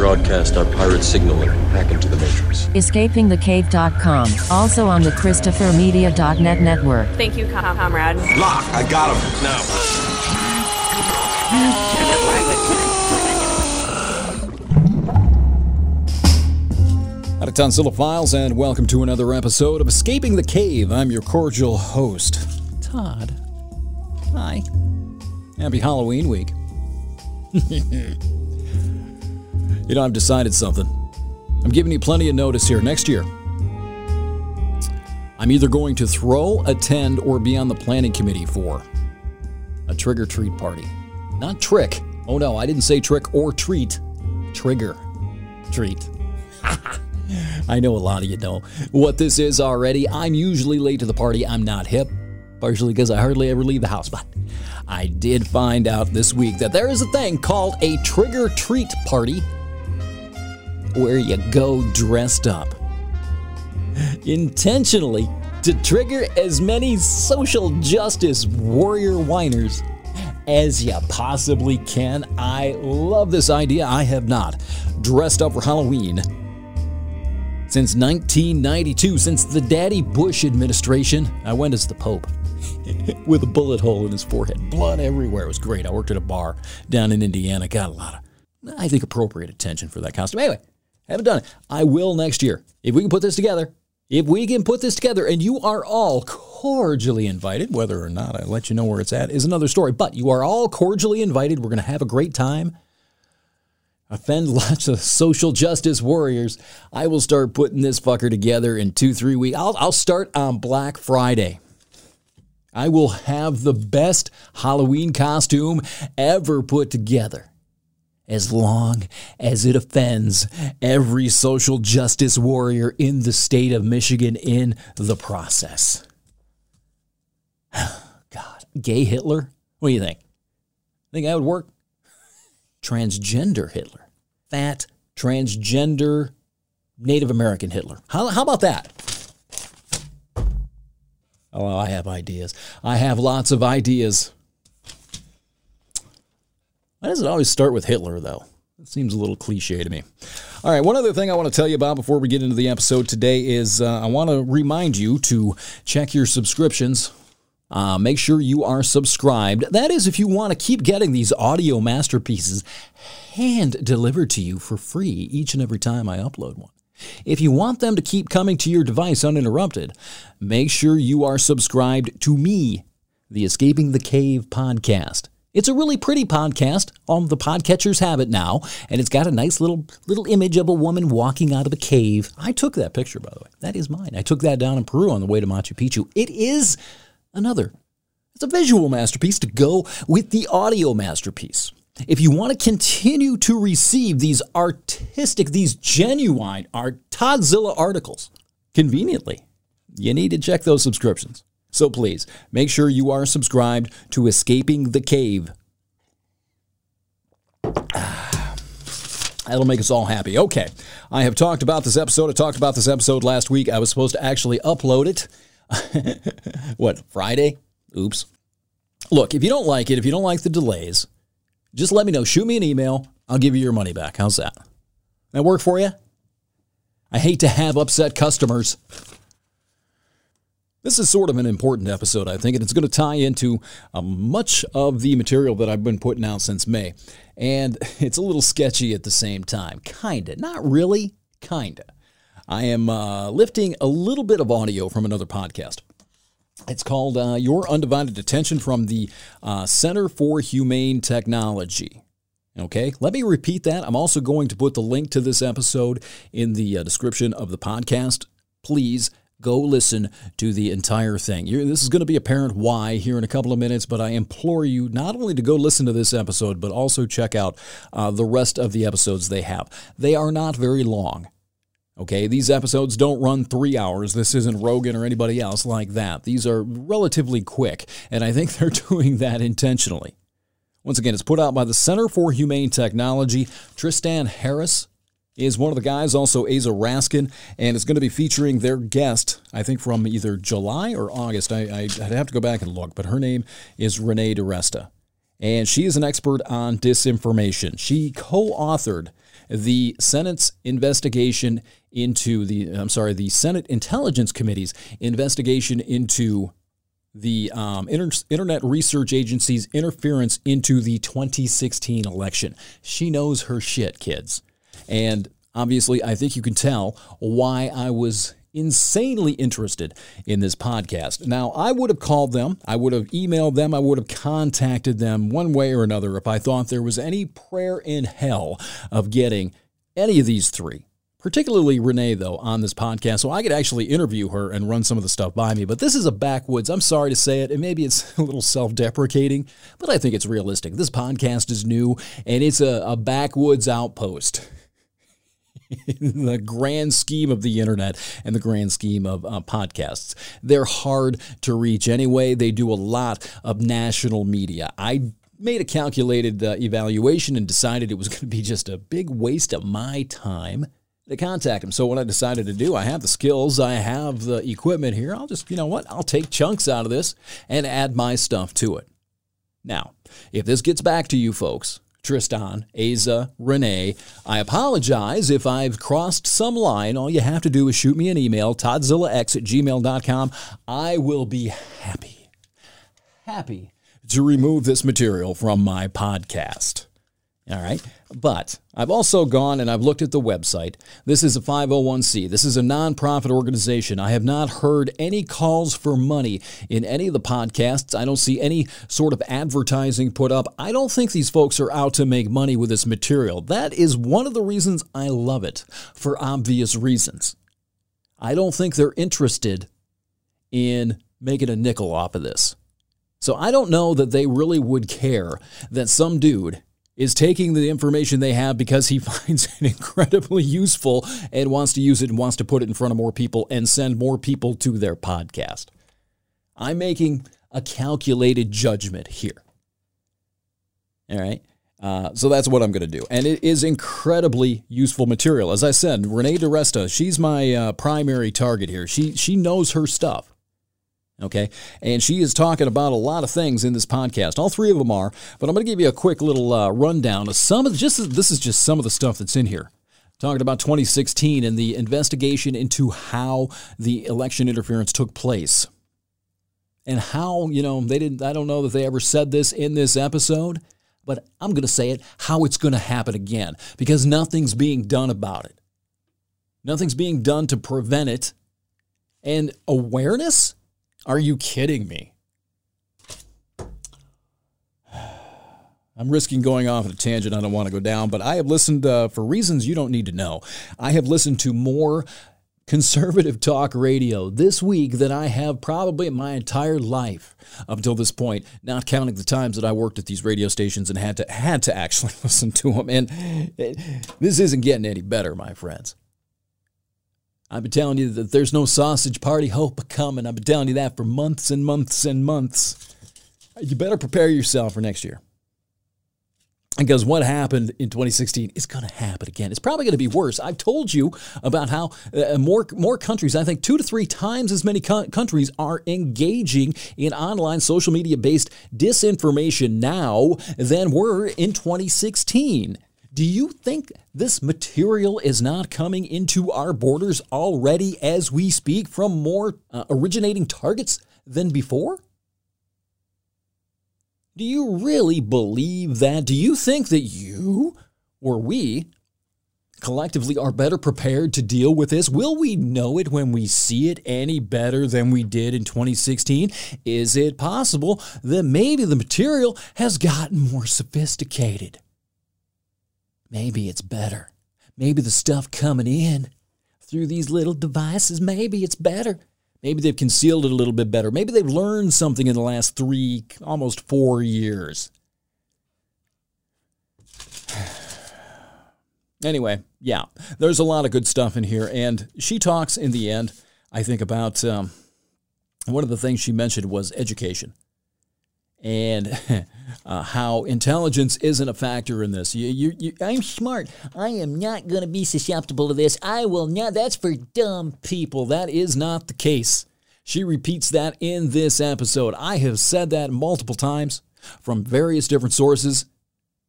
rebroadcast our pirate signal and hack into the Matrix. EscapingTheCave.com. Also on the ChristopherMedia.net network. Thank you, com- comrade. Lock, I got him. Now. Out of Toddzilla Files, and welcome to another episode of Escaping the Cave. I'm your cordial host, Todd. Hi. Happy Halloween week. you know, I've decided something. I'm giving you plenty of notice here. Next year, I'm either going to throw, attend, or be on the planning committee for a trigger treat party. Not trick. Oh no, I didn't say trick or treat. Trigger treat. I know a lot of you know what this is already. I'm usually late to the party. I'm not hip, partially because I hardly ever leave the house. But I did find out this week that there is a thing called a trigger treat party where you go dressed up intentionally to trigger as many social justice warrior whiners as you possibly can. I love this idea. I have not dressed up for Halloween since 1992, since the Daddy Bush administration. I went as the Pope with a bullet hole in his forehead, blood everywhere. It was great. I worked at a bar down in Indiana, got a lot of, I think, appropriate attention for that costume. Anyway, haven't done it. I will next year. If we can put this together, if we can put this together, and you are all cordially invited, whether or not I let you know where it's at is another story, but you are all cordially invited. We're going to have a great time offend lots of social justice warriors. I will start putting this fucker together in two, three weeks. I'll, I'll start on Black Friday. I will have the best Halloween costume ever put together. As long as it offends every social justice warrior in the state of Michigan in the process. God, gay Hitler? What do you think? Think that would work? transgender Hitler, fat transgender Native American Hitler. How, how about that? Oh, I have ideas. I have lots of ideas. Why does it always start with Hitler, though? It seems a little cliche to me. All right, one other thing I want to tell you about before we get into the episode today is uh, I want to remind you to check your subscriptions uh, make sure you are subscribed. That is, if you want to keep getting these audio masterpieces hand delivered to you for free each and every time I upload one. If you want them to keep coming to your device uninterrupted, make sure you are subscribed to me, the Escaping the Cave podcast. It's a really pretty podcast. All the podcatchers have it now, and it's got a nice little little image of a woman walking out of a cave. I took that picture, by the way. That is mine. I took that down in Peru on the way to Machu Picchu. It is another. It's a visual masterpiece to go with the audio masterpiece. If you want to continue to receive these artistic, these genuine art Toddzilla articles conveniently, you need to check those subscriptions. So please make sure you are subscribed to Escaping the Cave. Ah, that'll make us all happy. Okay, I have talked about this episode. I talked about this episode last week. I was supposed to actually upload it. what, Friday? Oops. Look, if you don't like it, if you don't like the delays, just let me know. Shoot me an email. I'll give you your money back. How's that? That work for you? I hate to have upset customers. This is sort of an important episode, I think, and it's going to tie into uh, much of the material that I've been putting out since May. And it's a little sketchy at the same time. Kinda. Not really. Kinda. I am uh, lifting a little bit of audio from another podcast. It's called uh, Your Undivided Attention from the uh, Center for Humane Technology. Okay, let me repeat that. I'm also going to put the link to this episode in the uh, description of the podcast. Please go listen to the entire thing. You're, this is going to be apparent why here in a couple of minutes, but I implore you not only to go listen to this episode, but also check out uh, the rest of the episodes they have. They are not very long. Okay, these episodes don't run three hours. This isn't Rogan or anybody else like that. These are relatively quick, and I think they're doing that intentionally. Once again, it's put out by the Center for Humane Technology. Tristan Harris is one of the guys, also Aza Raskin, and it's going to be featuring their guest, I think from either July or August. I, would have to go back and look, but her name is Renee DiResta. And she is an expert on disinformation. She co authored the Senate's investigation into the, I'm sorry, the Senate Intelligence Committee's investigation into the um, Inter- Internet Research Agency's interference into the 2016 election. She knows her shit, kids. And obviously, I think you can tell why I was insanely interested in this podcast. Now, I would have called them, I would have emailed them, I would have contacted them one way or another if I thought there was any prayer in hell of getting any of these three. Particularly Renee, though, on this podcast, so I could actually interview her and run some of the stuff by me. But this is a backwoods. I'm sorry to say it, and maybe it's a little self deprecating, but I think it's realistic. This podcast is new, and it's a, a backwoods outpost in the grand scheme of the internet and the grand scheme of uh, podcasts. They're hard to reach anyway. They do a lot of national media. I made a calculated uh, evaluation and decided it was going to be just a big waste of my time to contact them. So what I decided to do, I have the skills, I have the equipment here. I'll just, you know what? I'll take chunks out of this and add my stuff to it. Now, if this gets back to you folks, Tristan, Aza, Renee. I apologize if I've crossed some line. All you have to do is shoot me an email, toddzillax at gmail.com. I will be happy, happy to remove this material from my podcast. All right. But I've also gone and I've looked at the website. This is a 501c. This is a nonprofit organization. I have not heard any calls for money in any of the podcasts. I don't see any sort of advertising put up. I don't think these folks are out to make money with this material. That is one of the reasons I love it, for obvious reasons. I don't think they're interested in making a nickel off of this. So I don't know that they really would care that some dude is taking the information they have because he finds it incredibly useful and wants to use it and wants to put it in front of more people and send more people to their podcast. I'm making a calculated judgment here. All right. Uh, so that's what I'm going to do. And it is incredibly useful material. As I said, Renee DiResta, she's my uh, primary target here. She, she knows her stuff. Okay. And she is talking about a lot of things in this podcast. All three of them are, but I'm going to give you a quick little uh, rundown of some of just this is just some of the stuff that's in here. Talking about 2016 and the investigation into how the election interference took place. And how, you know, they didn't I don't know that they ever said this in this episode, but I'm going to say it how it's going to happen again because nothing's being done about it. Nothing's being done to prevent it. And awareness are you kidding me? I'm risking going off on a tangent I don't want to go down, but I have listened uh, for reasons you don't need to know. I have listened to more conservative talk radio this week than I have probably in my entire life up until this point, not counting the times that I worked at these radio stations and had to had to actually listen to them. And this isn't getting any better, my friends. I've been telling you that there's no sausage party hope coming. I've been telling you that for months and months and months. You better prepare yourself for next year. Because what happened in 2016 is going to happen again. It's probably going to be worse. I've told you about how uh, more more countries, I think two to three times as many co- countries, are engaging in online social media based disinformation now than were in 2016. Do you think this material is not coming into our borders already as we speak from more uh, originating targets than before? Do you really believe that? Do you think that you or we collectively are better prepared to deal with this? Will we know it when we see it any better than we did in 2016? Is it possible that maybe the material has gotten more sophisticated? Maybe it's better. Maybe the stuff coming in through these little devices, maybe it's better. Maybe they've concealed it a little bit better. Maybe they've learned something in the last three, almost four years. Anyway, yeah, there's a lot of good stuff in here. And she talks in the end, I think, about um, one of the things she mentioned was education and uh, how intelligence isn't a factor in this. You, you, you, I'm smart. I am not going to be susceptible to this. I will not. That's for dumb people. That is not the case. She repeats that in this episode. I have said that multiple times from various different sources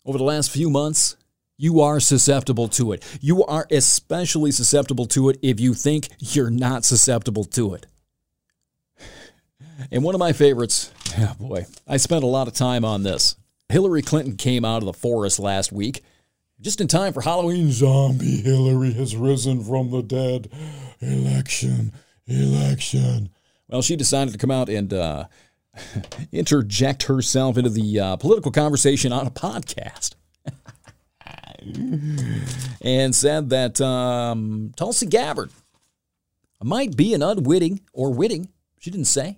over the last few months. you are susceptible to it. You are especially susceptible to it if you think you're not susceptible to it. And one of my favorites, oh boy, I spent a lot of time on this. Hillary Clinton came out of the forest last week, just in time for Halloween. Zombie Hillary has risen from the dead. Election, election. Well, she decided to come out and uh, interject herself into the uh, political conversation on a podcast. and said that um, Tulsi Gabbard might be an unwitting or witting, she didn't say,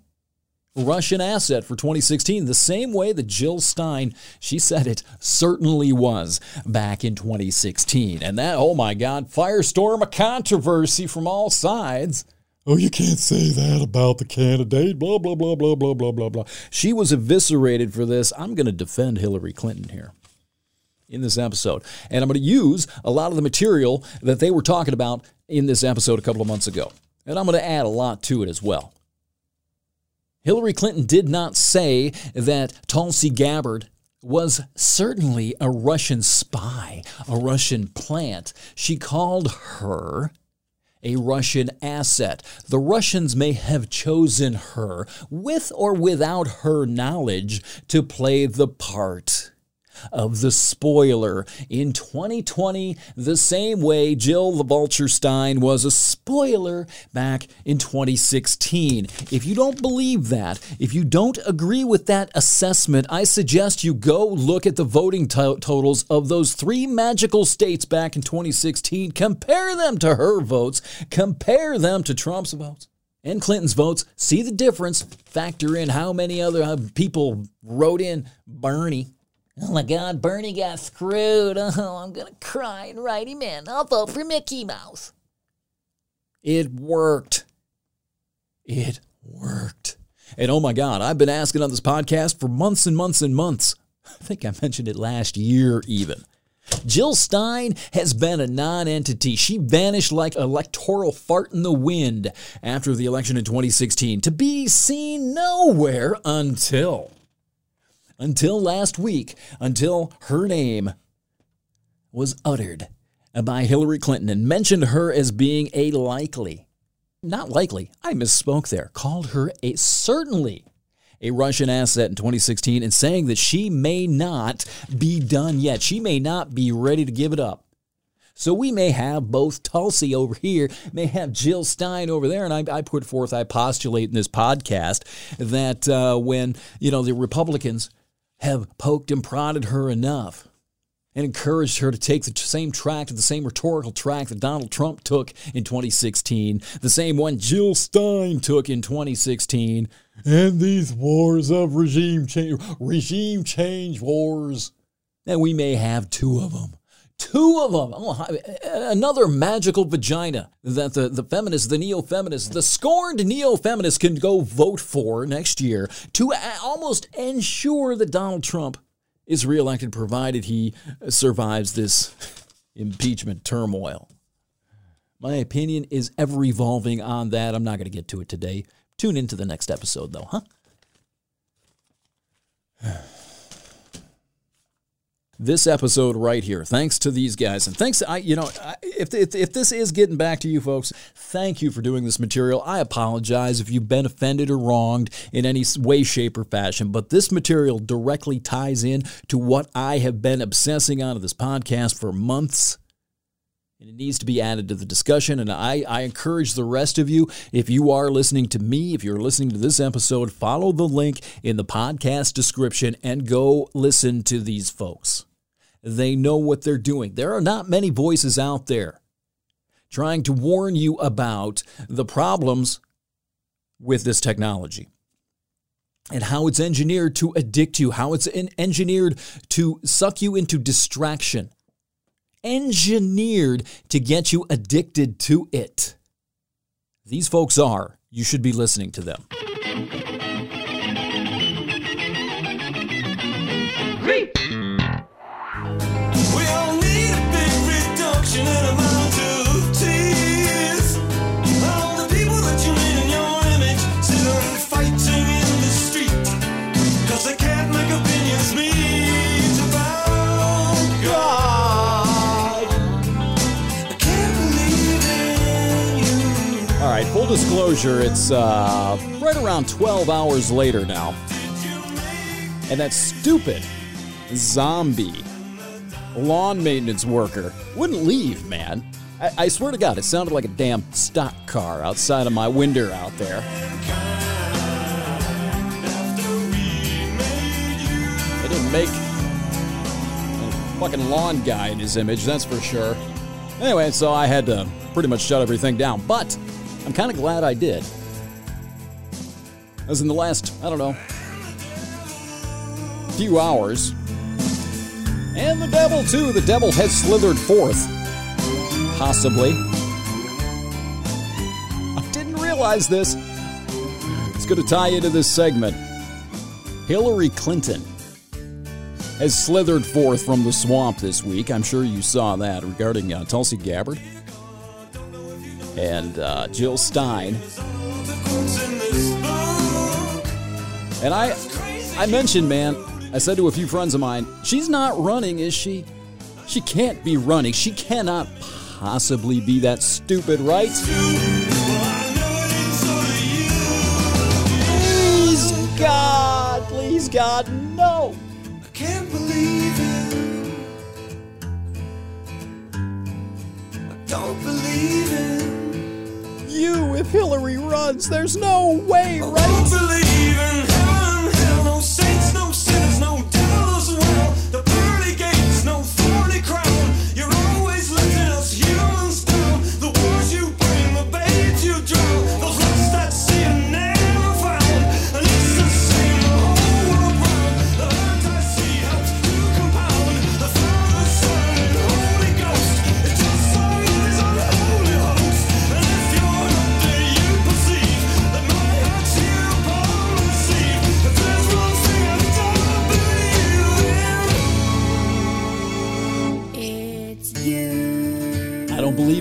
Russian asset for 2016, the same way that Jill Stein, she said it certainly was back in 2016. And that, oh my God, firestorm of controversy from all sides. Oh, you can't say that about the candidate, blah, blah, blah, blah, blah, blah, blah, blah. She was eviscerated for this. I'm going to defend Hillary Clinton here in this episode. And I'm going to use a lot of the material that they were talking about in this episode a couple of months ago. And I'm going to add a lot to it as well. Hillary Clinton did not say that Tulsi Gabbard was certainly a Russian spy, a Russian plant. She called her a Russian asset. The Russians may have chosen her, with or without her knowledge, to play the part of the spoiler. In 2020, the same way Jill the Vulture Stein was a spoiler back in 2016. If you don't believe that, if you don't agree with that assessment, I suggest you go look at the voting to- totals of those three magical states back in 2016, compare them to her votes, compare them to Trump's votes and Clinton's votes, see the difference, factor in how many other uh, people wrote in. Bernie Oh my God, Bernie got screwed. Oh, I'm to cry and write him in. I'll vote for Mickey Mouse. It worked. It worked. And oh my God, I've been asking on this podcast for months and months and months. I think I mentioned it last year even. Jill Stein has been a non entity. She vanished like electoral fart in the wind after the election in 2016 to be seen nowhere until until last week, until her name was uttered by Hillary Clinton and mentioned her as being a likely, not likely, I misspoke there, called her a certainly a Russian asset in 2016 and saying that she may not be done yet. She may not be ready to give it up. So we may have both Tulsi over here, may have Jill Stein over there, and I, I put forth, I postulate in this podcast that uh, when you know the Republicans have poked and prodded her enough and encouraged her to take the same track, the same rhetorical track that Donald Trump took in 2016, the same one Jill Stein took in 2016, and these wars of regime change, regime change wars, and we may have two of them. Two of them. Oh, another magical vagina that the, the feminists, the neo feminists, the scorned neo feminists can go vote for next year to uh, almost ensure that Donald Trump is reelected, provided he uh, survives this impeachment turmoil. My opinion is ever evolving on that. I'm not going to get to it today. Tune into the next episode, though, huh? this episode right here. Thanks to these guys, and thanks. I, you know, if, if if this is getting back to you folks, thank you for doing this material. I apologize if you've been offended or wronged in any way, shape, or fashion, but this material directly ties in to what I have been obsessing on of this podcast for months. And it needs to be added to the discussion. And I, I encourage the rest of you, if you are listening to me, if you're listening to this episode, follow the link in the podcast description and go listen to these folks. They know what they're doing. There are not many voices out there trying to warn you about the problems with this technology and how it's engineered to addict you, how it's engineered to suck you into distraction, engineered to get you addicted to it. These folks are. You should be listening to them. Disclosure, it's uh, right around 12 hours later now. And that stupid zombie lawn maintenance worker wouldn't leave, man. I, I swear to God, it sounded like a damn stock car outside of my window out there. They didn't make a fucking lawn guy in his image, that's for sure. Anyway, so I had to pretty much shut everything down, but I'm kind of glad I did. As in the last, I don't know, few hours, and the devil too, the devil has slithered forth. Possibly. I didn't realize this. It's going to tie into this segment. Hillary Clinton has slithered forth from the swamp this week. I'm sure you saw that regarding uh, Tulsi Gabbard and uh, Jill Stein. And I, I mentioned, man, I said to a few friends of mine, she's not running, is she? She can't be running. She cannot possibly be that stupid, right? Please, God, please, God, no. Can't believe it. I don't believe it. You, if Hillary runs, there's no way, right?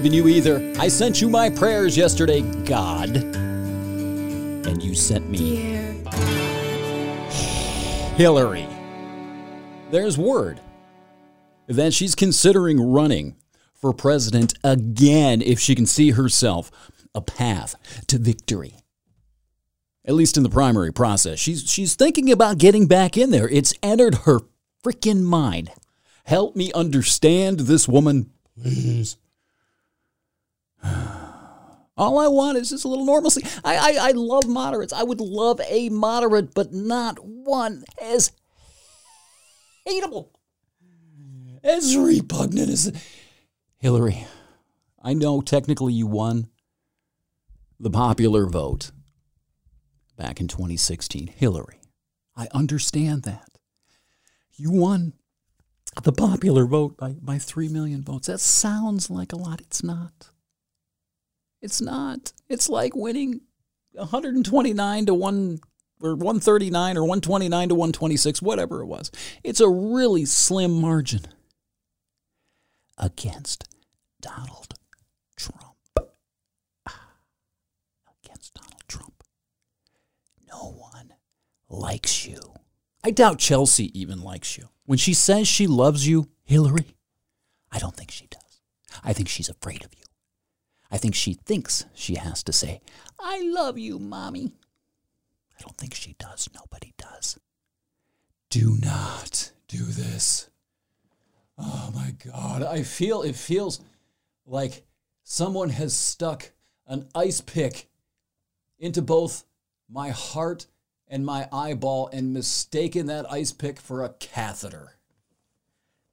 Believe in you either. I sent you my prayers yesterday, God. And you sent me Hillary. There's word that she's considering running for president again if she can see herself a path to victory. At least in the primary process. She's she's thinking about getting back in there. It's entered her freaking mind. Help me understand this woman, Please. All I want is just a little normalcy. I, I, I love moderates. I would love a moderate, but not one as hateable, as repugnant as Hillary. I know technically you won the popular vote back in 2016. Hillary. I understand that. You won the popular vote by, by 3 million votes. That sounds like a lot. It's not. It's not. It's like winning 129 to 1 or 139 or 129 to 126, whatever it was. It's a really slim margin against Donald Trump. Against Donald Trump. No one likes you. I doubt Chelsea even likes you. When she says she loves you, Hillary, I don't think she does. I think she's afraid of you. I think she thinks she has to say, I love you, mommy. I don't think she does. Nobody does. Do not do this. Oh my God. I feel, it feels like someone has stuck an ice pick into both my heart and my eyeball and mistaken that ice pick for a catheter.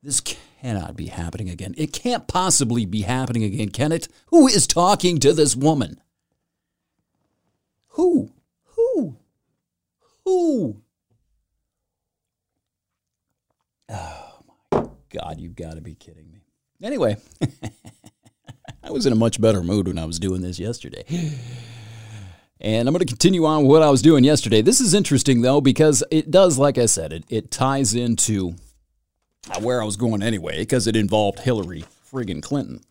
This cannot be happening again. It can't possibly be happening again, can it? Who is talking to this woman? Who? Who? Who? Oh my God, you've got to be kidding me. Anyway, I was in a much better mood when I was doing this yesterday. And I'm going to continue on what I was doing yesterday. This is interesting, though, because it does, like I said, it, it ties into where I was going anyway, because it involved Hillary friggin' Clinton.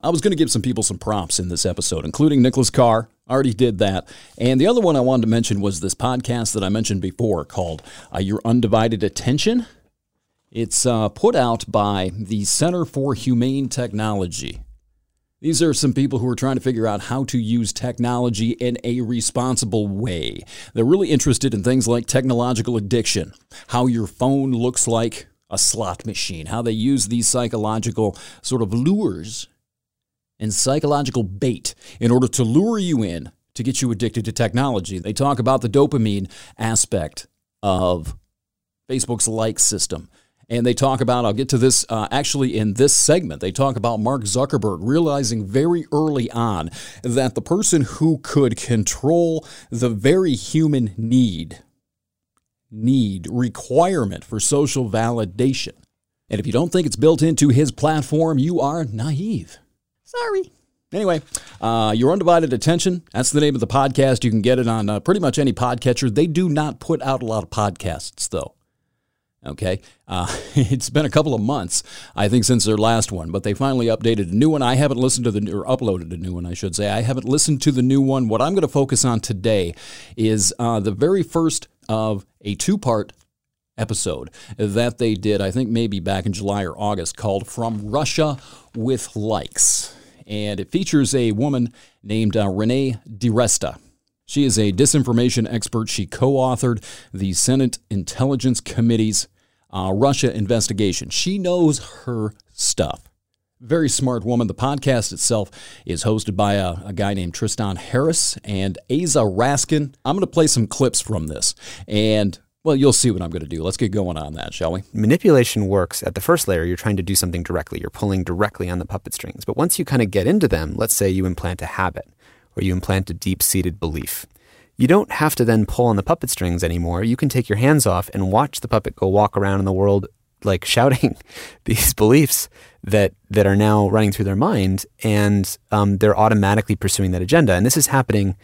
I was going to give some people some props in this episode, including Nicholas Carr. I already did that. And the other one I wanted to mention was this podcast that I mentioned before called uh, Your Undivided Attention. It's uh, put out by the Center for Humane Technology. These are some people who are trying to figure out how to use technology in a responsible way. They're really interested in things like technological addiction, how your phone looks like a slot machine, how they use these psychological sort of lures and psychological bait in order to lure you in to get you addicted to technology. They talk about the dopamine aspect of Facebook's like system. And they talk about, I'll get to this uh, actually in this segment, they talk about Mark Zuckerberg realizing very early on that the person who could control the very human need, need, requirement for social validation. And if you don't think it's built into his platform, you are naive. Sorry. Anyway, uh, your undivided attention. That's the name of the podcast. You can get it on uh, pretty much any podcatcher. They do not put out a lot of podcasts, though. Okay. Uh, it's been a couple of months, I think, since their last one, but they finally updated a new one. I haven't listened to the, new or uploaded a new one, I should say. I haven't listened to the new one. What I'm going to focus on today is uh, the very first of a two part episode that they did, I think maybe back in July or August, called From Russia with Likes. And it features a woman named uh, Renee DiResta. She is a disinformation expert. She co authored the Senate Intelligence Committee's uh, Russia investigation. She knows her stuff. Very smart woman. The podcast itself is hosted by a, a guy named Tristan Harris and Aza Raskin. I'm going to play some clips from this. And, well, you'll see what I'm going to do. Let's get going on that, shall we? manipulation works at the first layer you're trying to do something directly you're pulling directly on the puppet strings but once you kind of get into them let's say you implant a habit or you implant a deep-seated belief you don't have to then pull on the puppet strings anymore you can take your hands off and watch the puppet go walk around in the world like shouting these beliefs that that are now running through their mind and um, they're automatically pursuing that agenda and this is happening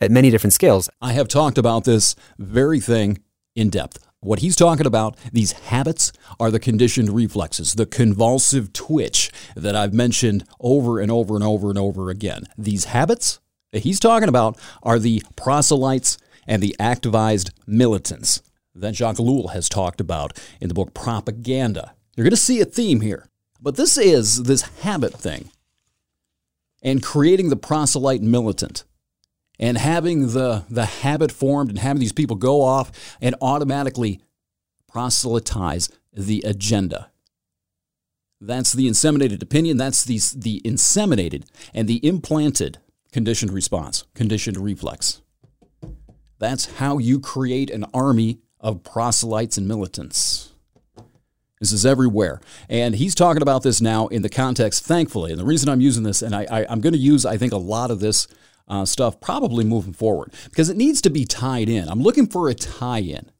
at many different scales I have talked about this very thing in depth. What he's talking about, these habits, are the conditioned reflexes, the convulsive twitch that I've mentioned over and over and over and over again. These habits that he's talking about are the proselytes and the activized militants that Jacques Ellul has talked about in the book Propaganda. You're going to see a theme here. But this is this habit thing and creating the proselyte militant and having the, the habit formed and having these people go off and automatically proselytize the agenda. That's the inseminated opinion. That's the, the inseminated and the implanted conditioned response, conditioned reflex. That's how you create an army of proselytes and militants. This is everywhere. And he's talking about this now in the context, thankfully. And the reason I'm using this, and I, I, am going to use, I think, a lot of this uh, stuff probably moving forward because it needs to be tied in. I'm looking for a tie in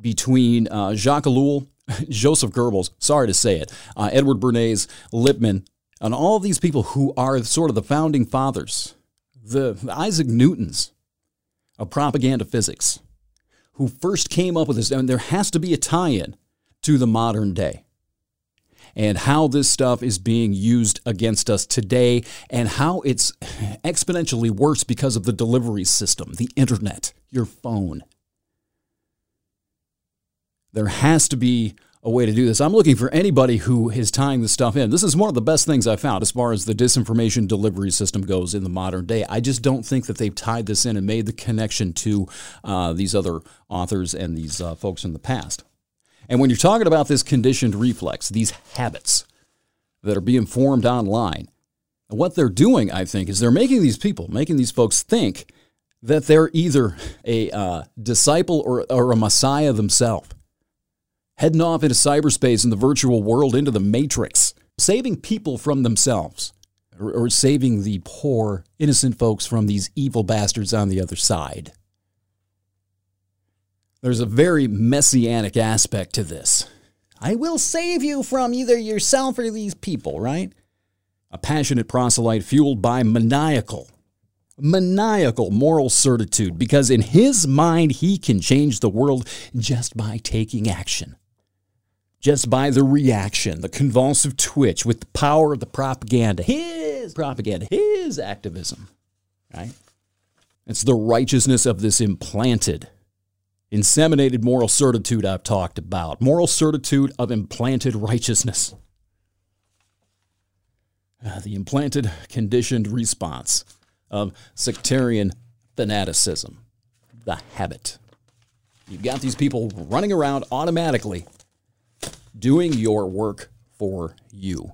between uh, Jacques Ellul, Joseph Goebbels, sorry to say it, uh, Edward Bernays, Lippmann, and all of these people who are sort of the founding fathers, the, the Isaac Newtons of propaganda physics, who first came up with this. And there has to be a tie in to the modern day and how this stuff is being used against us today and how it's exponentially worse because of the delivery system, the internet, your phone. There has to be a way to do this. I'm looking for anybody who is tying this stuff in. This is one of the best things I found as far as the disinformation delivery system goes in the modern day. I just don't think that they've tied this in and made the connection to uh, these other authors and these uh, folks in the past. And when you're talking about this conditioned reflex, these habits that are being formed online, what they're doing, I think, is they're making these people, making these folks think that they're either a uh, disciple or, or a messiah themselves, heading off into cyberspace in the virtual world, into the matrix, saving people from themselves, or, or saving the poor, innocent folks from these evil bastards on the other side. There's a very messianic aspect to this. I will save you from either yourself or these people, right? A passionate proselyte fueled by maniacal, maniacal moral certitude because in his mind he can change the world just by taking action. Just by the reaction, the convulsive twitch with the power of the propaganda, his propaganda, his activism, right? It's the righteousness of this implanted Inseminated moral certitude I've talked about. Moral certitude of implanted righteousness. uh, the implanted conditioned response of sectarian fanaticism, the habit. You've got these people running around automatically doing your work for you.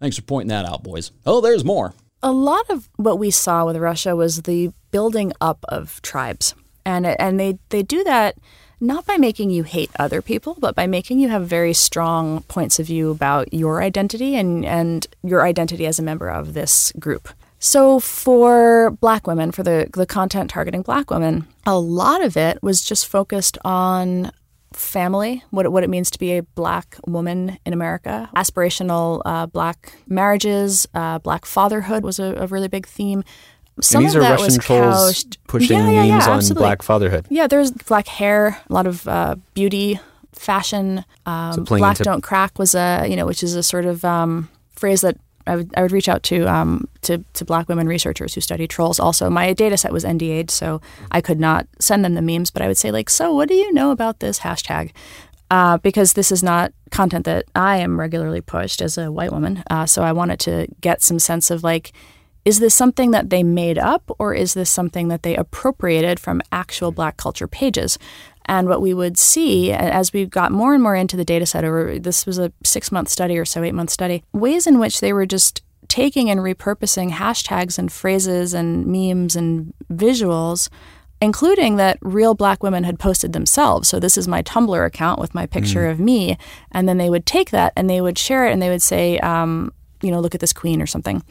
Thanks for pointing that out, boys. Oh, there's more. a lot of what we saw with Russia was the building up of tribes, and and they they do that not by making you hate other people, but by making you have very strong points of view about your identity and and your identity as a member of this group. So for black women, for the the content targeting black women, a lot of it was just focused on family, what it, what it means to be a black woman in America, aspirational uh, black marriages, uh, black fatherhood was a, a really big theme. Some and these of are that Russian was trolls couched- pushing Yeah, yeah, yeah, on absolutely. black fatherhood. Yeah, there's black hair, a lot of uh, beauty, fashion. Um, So black into- don't crack was a you know, which is a sort of um, phrase that I would I would reach out to um, to to black women researchers who study trolls. Also, my data set was NDA'd, so I could not send them the memes. But I would say like, so what do you know about this hashtag? Uh, because this is not content that I am regularly pushed as a white woman. Uh, so I wanted to get some sense of like, is this something that they made up or is this something that they appropriated from actual black culture pages? And what we would see as we got more and more into the data set over this was a six month study or so, eight month study, ways in which they were just taking and repurposing hashtags and phrases and memes and visuals including that real black women had posted themselves. So this is my Tumblr account with my picture of me, and then they would take that and they would share it and they would say, um, you know, look at this queen or something.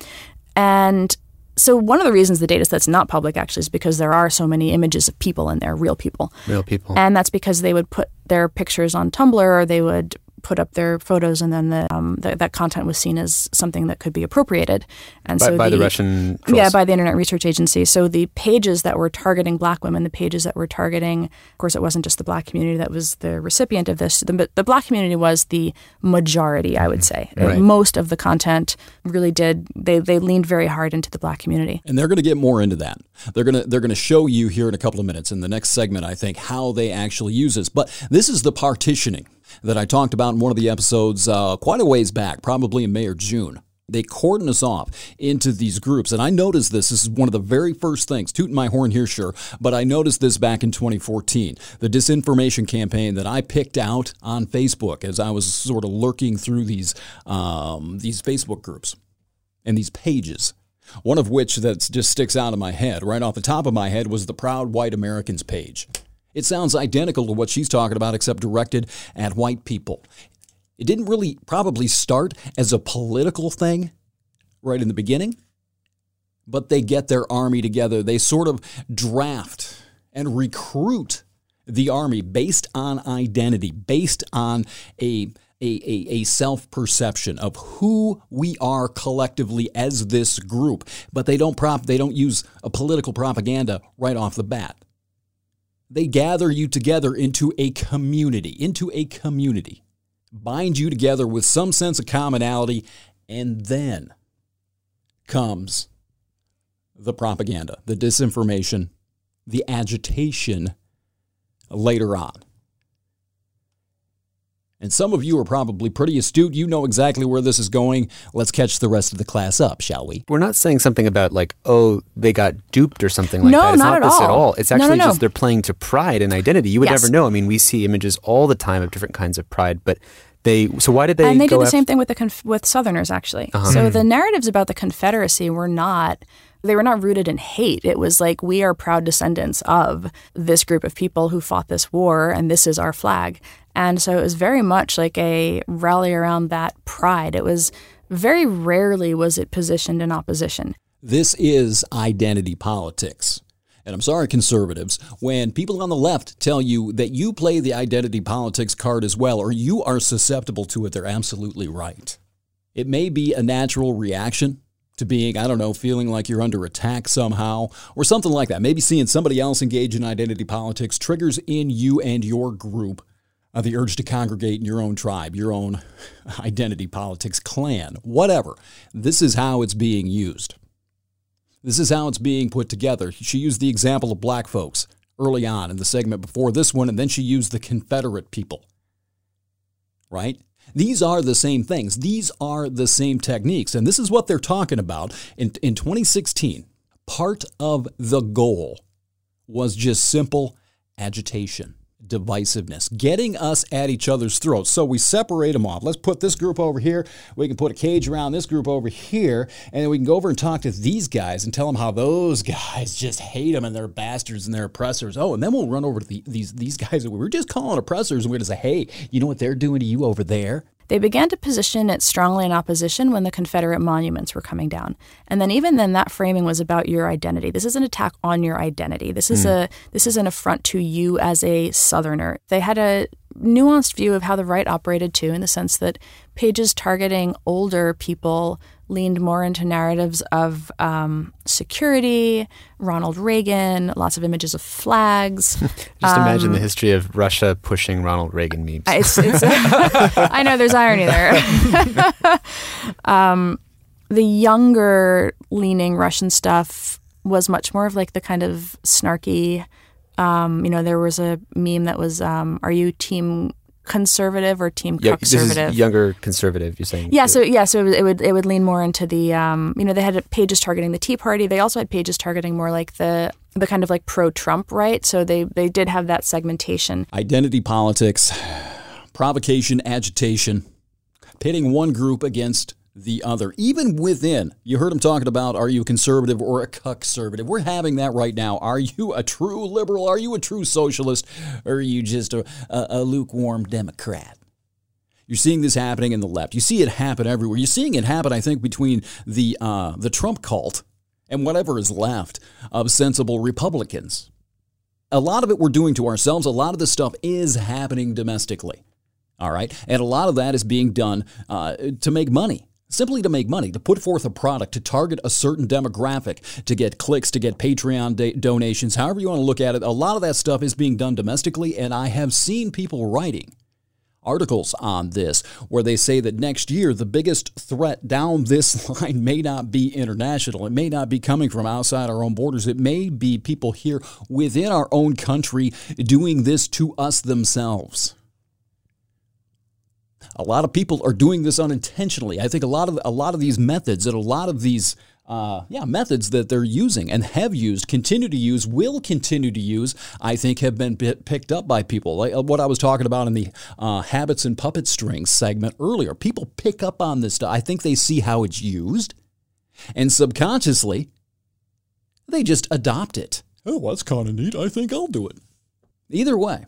And so one of the reasons the data set's not public actually is because there are so many images of people in there, real people. Real people. And that's because they would put their pictures on Tumblr or they would put up their photos and then the, um, th- that content was seen as something that could be appropriated. And by, so by the, Russian trolls. yeah, by the Internet Research Agency. So the pages that were targeting black women, the pages that were targeting, of course, it wasn't just the black community that was the recipient of this. The, the black community was the majority, I would say. Right. Most of the content really did, they, they leaned very hard into the black community. And they're going to get more into that. They're going to they're going to show you here in a couple of minutes in the next segment I think how they actually use this. But this is the partitioning that I talked about in one of the episodes uh, quite a ways back, probably in May or June. They cordon us off into these groups. And I noticed this. This is one of the very first things. Tooting my horn here, sure. But I noticed this back in 2014. The disinformation campaign that I picked out on Facebook as I was sort of lurking through these, um, these Facebook groups and these pages. One of which that just sticks out in my head, right off the top of my head, was the Proud White Americans page. It sounds identical to what she's talking about, except directed at white people. It didn't really probably start as a political thing right in the beginning, but they get their army together. They sort of draft and recruit the army based on identity, based on a a, a, a self perception of who we are collectively as this group, but they don't prop they don't use a political propaganda right off the bat. They gather you together into a community, into a community, bind you together with some sense of commonality, and then comes the propaganda, the disinformation, the agitation later on. And some of you are probably pretty astute. You know exactly where this is going. Let's catch the rest of the class up, shall we? We're not saying something about like, oh, they got duped or something like No, that. It's not not, at this at all. all. It's No, no, actually no. just they're playing to pride and identity. You would Yes. never know. I mean, we see images all the time of different kinds of pride, but they. So why did they? and they go did the after- same thing with the conf- with Southerners actually. Uh-huh. So the narratives about the Confederacy were not they were not rooted in hate. It was like we are proud descendants of this group of people who fought this war, and this is our flag. And so it was very much like a rally around that pride. It was very rarely was it positioned in opposition. This is identity politics. And I'm sorry, conservatives, when people on the left tell you that you play the identity politics card as well, or you are susceptible to it, they're absolutely right. It may be a natural reaction to being, I don't know, feeling like you're under attack somehow, or something like that. Maybe seeing somebody else engage in identity politics triggers in you and your group uh, the urge to congregate in your own tribe, your own identity politics clan, whatever. This is how it's being used. This is how it's being put together. She used the example of black folks early on in the segment before this one, and then she used the Confederate people. Right? These are the same things. These are the same techniques. And this is what they're talking about. In, in 2016, part of the goal was just simple agitation, divisiveness, getting us at each other's throats. So we separate them off. Let's put this group over here. We can put a cage around this group over here. And then we can go over and talk to these guys and tell them how those guys just hate them and they're bastards and they're oppressors. Oh, and then we'll run over to the, these, these guys that we were just calling oppressors and we're going to say, hey, you know what they're doing to you over there? They began to position it strongly in opposition when the Confederate monuments were coming down. And then even then that framing was about your identity. This is an attack on your identity. This is hmm. a this is an affront to you as a southerner. They had a nuanced view of how the right operated too in the sense that pages targeting older people leaned more into narratives of um, security, Ronald Reagan, lots of images of flags. Just imagine the history of Russia pushing Ronald Reagan memes. It's, it's I know there's irony there. um, the younger leaning Russian stuff was much more of like the kind of snarky. Um, you know, there was a meme that was, um, "Are you team conservative or team Yeah, this conservative?" is younger conservative. You're saying? Yeah, so yeah, so it it would it would lean more into the um, you know they had pages targeting the Tea Party. They also had pages targeting more like the the kind of like pro Trump, right? So they they did have that segmentation. identity politics, provocation, agitation, pitting one group against the other, even within. You heard him talking about are you a conservative or a conservative? We're having that right now. Are you a true liberal? Are you a true socialist? Or are you just a, a, a lukewarm Democrat? You're seeing this happening in the left. You see it happen everywhere. You're seeing it happen, I think, between the uh, the Trump cult and whatever is left of sensible Republicans a lot of it we're doing to ourselves. A lot of this stuff is happening domestically. All right. And a lot of that is being done uh, to make money. Simply to make money, to put forth a product, to target a certain demographic, to get clicks, to get Patreon da- donations, however you want to look at it. A lot of that stuff is being done domestically, and I have seen people writing articles on this where they say that next year the biggest threat down this line may not be international. It may not be coming from outside our own borders. It may be people here within our own country doing this to us themselves. A lot of people are doing this unintentionally. I think a lot of a lot of these methods and a lot of these uh, yeah, methods that they're using and have used, continue to use, will continue to use, I think have been pi- picked up by people. Like uh, what I was talking about in the uh, habits and puppet strings segment earlier. People pick up on this stuff. I think they see how it's used, and subconsciously, they just adopt it. Oh, that's kind of neat. I think I'll do it. Either way,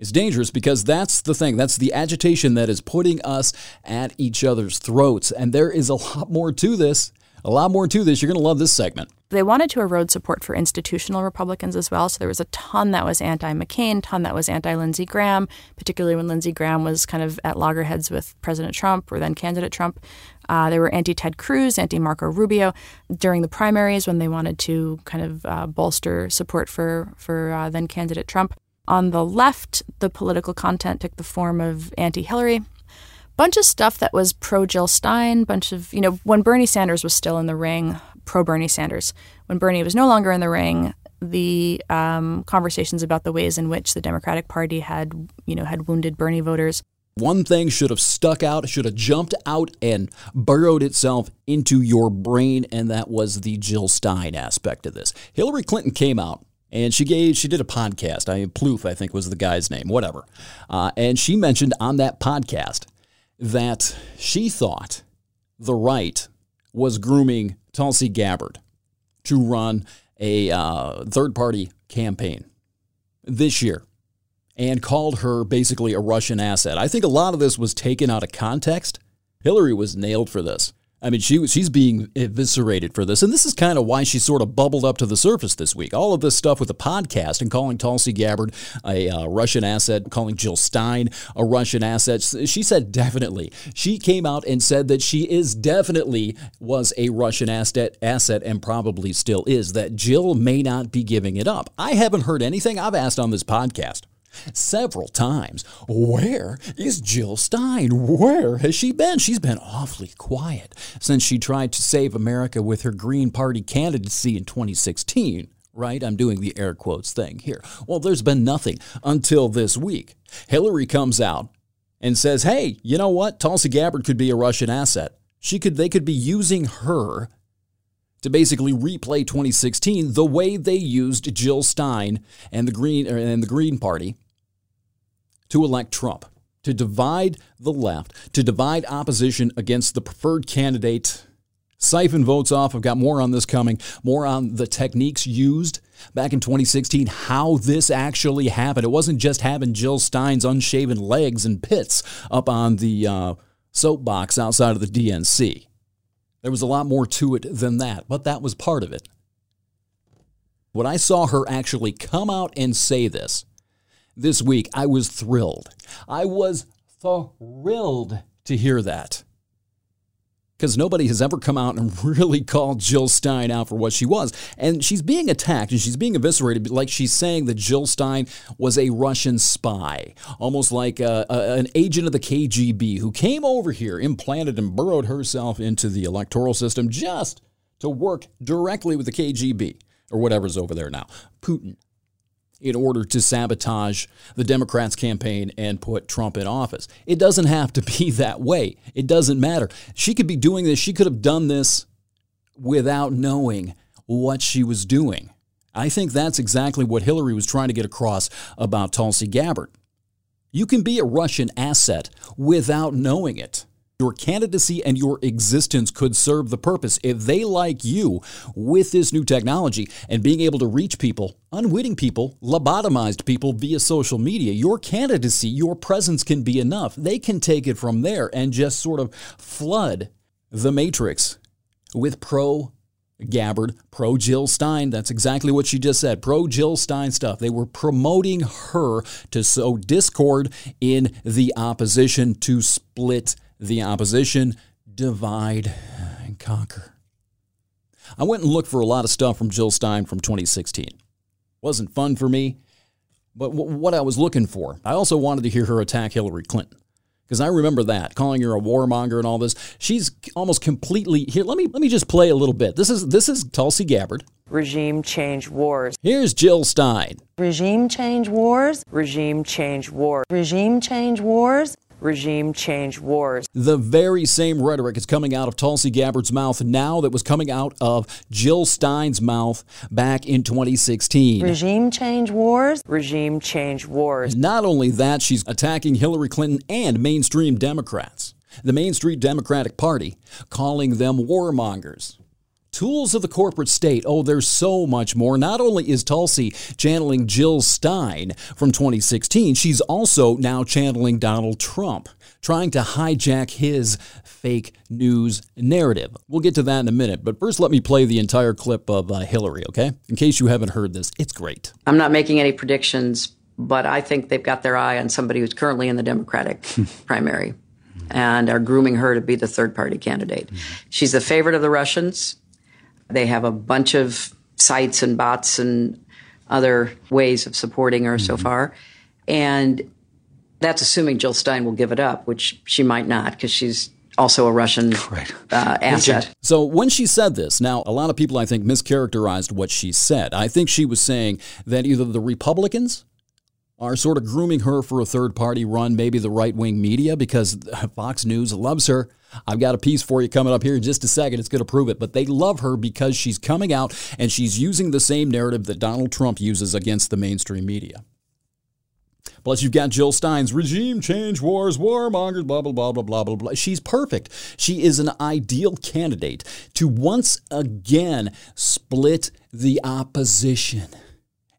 it's dangerous because that's the thing. That's the agitation that is putting us at each other's throats. And there is a lot more to this. A lot more to this. You're going to love this segment. They wanted to erode support for institutional Republicans as well. So there was a ton that was anti McCain, ton that was anti Lindsey Graham, particularly when Lindsey Graham was kind of at loggerheads with President Trump or then candidate Trump. Uh, they were anti Ted Cruz, anti Marco Rubio during the primaries when they wanted to kind of uh, bolster support for for uh, then candidate Trump. On the left, the political content took the form of anti Hillary, bunch of stuff that was pro Jill Stein, bunch of, you know, when Bernie Sanders was still in the ring, pro Bernie Sanders. When Bernie was no longer in the ring, the um, conversations about the ways in which the Democratic Party had, you know, had wounded Bernie voters. One thing should have stuck out, should have jumped out and burrowed itself into your brain, and that was the Jill Stein aspect of this. Hillary Clinton came out and she gave she did a podcast. I mean, Plouffe, I think was the guy's name, whatever. Uh, and she mentioned on that podcast that she thought the right was grooming Tulsi Gabbard to run a uh, third party campaign this year and called her basically a Russian asset. I think a lot of this was taken out of context. Hillary was nailed for this. I mean, she she's being eviscerated for this, and this is kind of why she sort of bubbled up to the surface this week. All of this stuff with the podcast and calling Tulsi Gabbard a uh, Russian asset, calling Jill Stein a Russian asset. She said definitely. She came out and said that she is definitely was a Russian asset, asset, and probably still is. That Jill may not be giving it up. I haven't heard anything. I've asked on this podcast several times. Where is Jill Stein? Where has she been? She's been awfully quiet since she tried to save America with her Green Party candidacy in 2016. Right? I'm doing the air quotes thing here. Well, there's been nothing until this week. Hillary comes out and says, "Hey, you know what? Tulsi Gabbard could be a Russian asset. She could they could be using her to basically replay 2016 the way they used Jill Stein and the Green and the Green Party to elect Trump, to divide the left, to divide opposition against the preferred candidate. Siphon votes off. I've got more on this coming, more on the techniques used back in 2016, how this actually happened. It wasn't just having Jill Stein's unshaven legs and pits up on the uh, soapbox outside of the DNC. There was a lot more to it than that, but that was part of it. When I saw her actually come out and say this this week, I was thrilled. I was thrilled to hear that. Because nobody has ever come out and really called Jill Stein out for what she was. And she's being attacked and she's being eviscerated like she's saying that Jill Stein was a Russian spy, almost like a, a, an agent of the KGB who came over here, implanted and burrowed herself into the electoral system just to work directly with the KGB or whatever's over there now, Putin in order to sabotage the Democrats' campaign and put Trump in office. It doesn't have to be that way. It doesn't matter. She could be doing this, she could have done this without knowing what she was doing. I think that's exactly what Hillary was trying to get across about Tulsi Gabbard. You can be a Russian asset without knowing it. Your candidacy and your existence could serve the purpose if they like you with this new technology and being able to reach people, unwitting people, lobotomized people via social media. Your candidacy, your presence can be enough. They can take it from there and just sort of flood the matrix with pro Gabbard, pro Jill Stein. That's exactly what she just said. Pro Jill Stein stuff. They were promoting her to sow discord in the opposition to split the opposition, divide and conquer. I went and looked for a lot of stuff from Jill Stein from 2016. Wasn't fun for me, but w- what I was looking for, I also wanted to hear her attack Hillary Clinton. Because I remember that, calling her a warmonger and all this. She's almost completely here. Let me let me just play a little bit. This is this is Tulsi Gabbard. Regime change wars. Here's Jill Stein. Regime change wars. Regime change wars. Regime change wars. Regime change wars. The very same rhetoric is coming out of Tulsi Gabbard's mouth now that was coming out of Jill Stein's mouth back in 2016. Regime change wars. Regime change wars. Not only that, she's attacking Hillary Clinton and mainstream Democrats. The mainstream Democratic Party calling them warmongers. Tools of the corporate state. Oh, there's so much more. Not only is Tulsi channeling Jill Stein from 2016, she's also now channeling Donald Trump, trying to hijack his fake news narrative. We'll get to that in a minute, but first let me play the entire clip of uh, Hillary, okay? In case you haven't heard this, it's great. I'm not making any predictions, but I think they've got their eye on somebody who's currently in the Democratic primary and are grooming her to be the third party candidate. She's the favorite of the Russians. They have a bunch of sites and bots and other ways of supporting her so far. And that's assuming Jill Stein will give it up, which she might not because she's also a Russian uh, asset. So when she said this, now a lot of people I think mischaracterized what she said. I think she was saying that either the Republicans are sort of grooming her for a third party run, maybe the right wing media, because Fox News loves her. I've got a piece for you coming up here in just a second. It's going to prove it. But they love her because she's coming out and she's using the same narrative that Donald Trump uses against the mainstream media. Plus, you've got Jill Stein's regime change wars, warmongers, blah, blah, blah, blah, blah, blah, blah. She's perfect. She is an ideal candidate to once again split the opposition.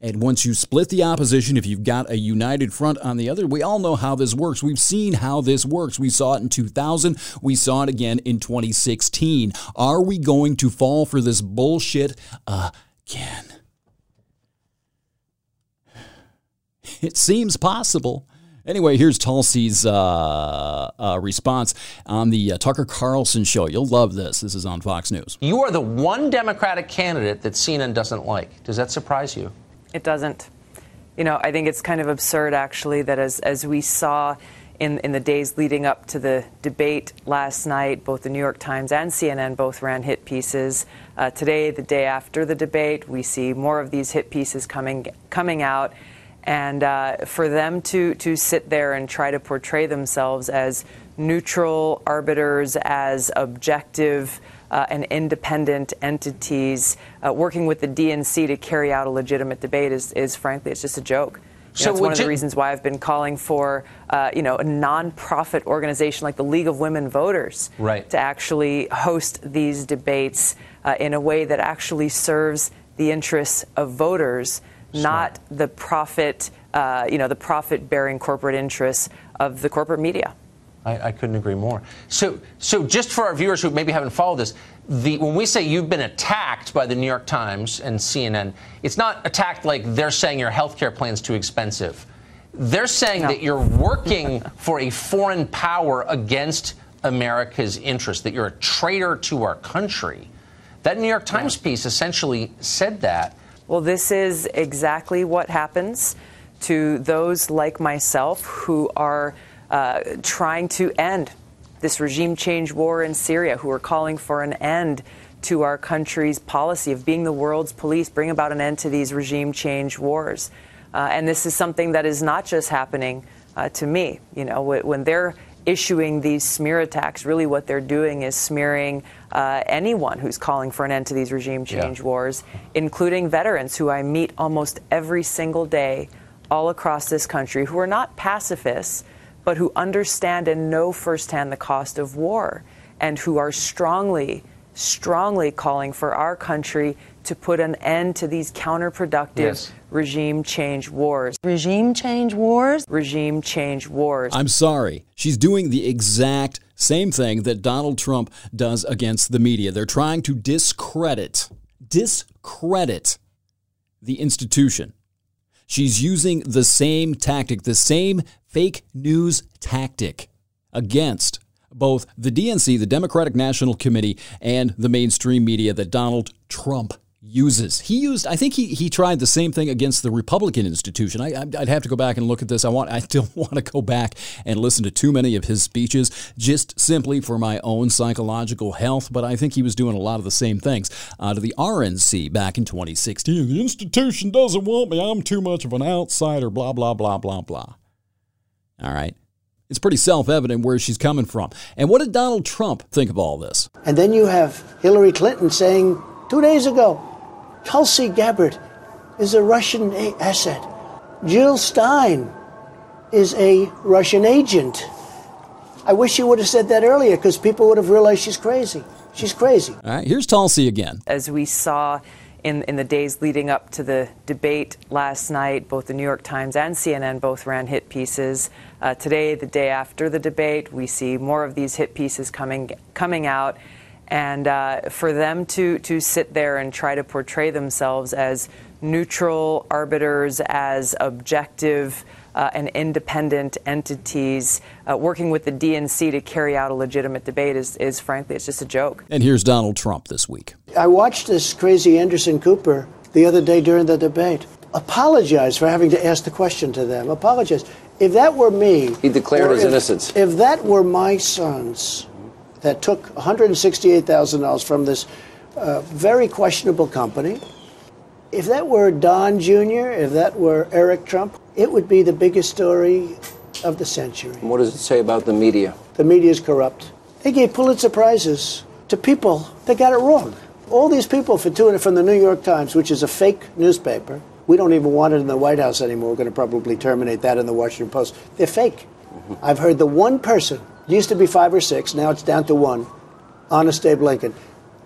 And once you split the opposition, if you've got a united front on the other, we all know how this works. We've seen how this works. We saw it in 2000. We saw it again in 2016. Are we going to fall for this bullshit again? It seems possible. Anyway, here's Tulsi's uh, uh, response on the uh, Tucker Carlson show. You'll love this. This is on Fox News. You are the one Democratic candidate that CNN doesn't like. Does that surprise you? It doesn't. You know, I think it's kind of absurd, actually, that as, as we saw in, in the days leading up to the debate last night, both the New York Times and CNN both ran hit pieces. Uh, today, the day after the debate, we see more of these hit pieces coming coming out. And uh, for them to, to sit there and try to portray themselves as neutral arbiters, as objective uh, and independent entities, uh, working with the DNC to carry out a legitimate debate is, is frankly, it's just a joke. You know, So it's one of the reasons why I've been calling for, uh, you know, a nonprofit organization like the League of Women Voters Right. to actually host these debates uh, in a way that actually serves the interests of voters, not the profit, uh, you know, the profit-bearing corporate interests of the corporate media. I, I couldn't agree more. So, so just for our viewers who maybe haven't followed this, the, when we say you've been attacked by the New York Times and CNN, it's not attacked like they're saying your health care plan's too expensive. They're saying that you're working for a foreign power against America's interest, that you're a traitor to our country. That New York Times piece essentially said that. Well, this is exactly what happens to those like myself who are uh, trying to end this regime change war in Syria, who are calling for an end to our country's policy of being the world's police, bring about an end to these regime change wars. Uh, and this is something that is not just happening uh, to me. You know, when they're issuing these smear attacks, really what they're doing is smearing uh, anyone who's calling for an end to these regime Yeah. change wars, including veterans who I meet almost every single day all across this country who are not pacifists, but who understand and know firsthand the cost of war and who are strongly, strongly calling for our country to put an end to these counterproductive Yes. regime change wars. Regime change wars? Regime change wars. I'm sorry. She's doing the exact same thing that Donald Trump does against the media. They're trying to discredit, discredit the institution. She's using the same tactic, the same fake news tactic against both the DNC, the Democratic National Committee, and the mainstream media that Donald Trump uses. He used, I think he, he tried the same thing against the Republican institution. I, I'd have to go back and look at this. I want, I don't want to go back and listen to too many of his speeches just simply for my own psychological health, but I think he was doing a lot of the same things to the RNC back in 2016. The institution doesn't want me. I'm too much of an outsider, blah, blah, blah, blah, blah. All right. It's pretty self evident where she's coming from. And what did Donald Trump think of all this? And then you have Hillary Clinton saying two days ago, Tulsi Gabbard is a Russian a- asset. Jill Stein is a Russian agent. I wish she would have said that earlier because people would have realized she's crazy. She's crazy. All right, here's Tulsi again. as we saw in, in the days leading up to the debate last night, both the New York Times and CNN both ran hit pieces. Uh, today, the day after the debate, we see more of these hit pieces coming coming out. And uh, for them to, to sit there and try to portray themselves as neutral arbiters, as objective uh, and independent entities, uh, working with the DNC to carry out a legitimate debate is, is frankly, it's just a joke. And here's Donald Trump this week. I watched this crazy Anderson Cooper the other day during the debate. Apologize for having to ask the question to them. Apologize. If that were me, He declared his if- innocence. If that were my sons that took $168,000 from this uh, very questionable company, if that were Don Jr., if that were Eric Trump, it would be the biggest story of the century. And what does it say about the media? The media is corrupt. They gave Pulitzer Prizes to people that got it wrong. All these people for doing it from the New York Times, which is a fake newspaper. We don't even want it in the White House anymore. We're going to probably terminate that in the Washington Post. They're fake. I've heard the one person, used to be five or six, now it's down to one, Honest Abe Lincoln.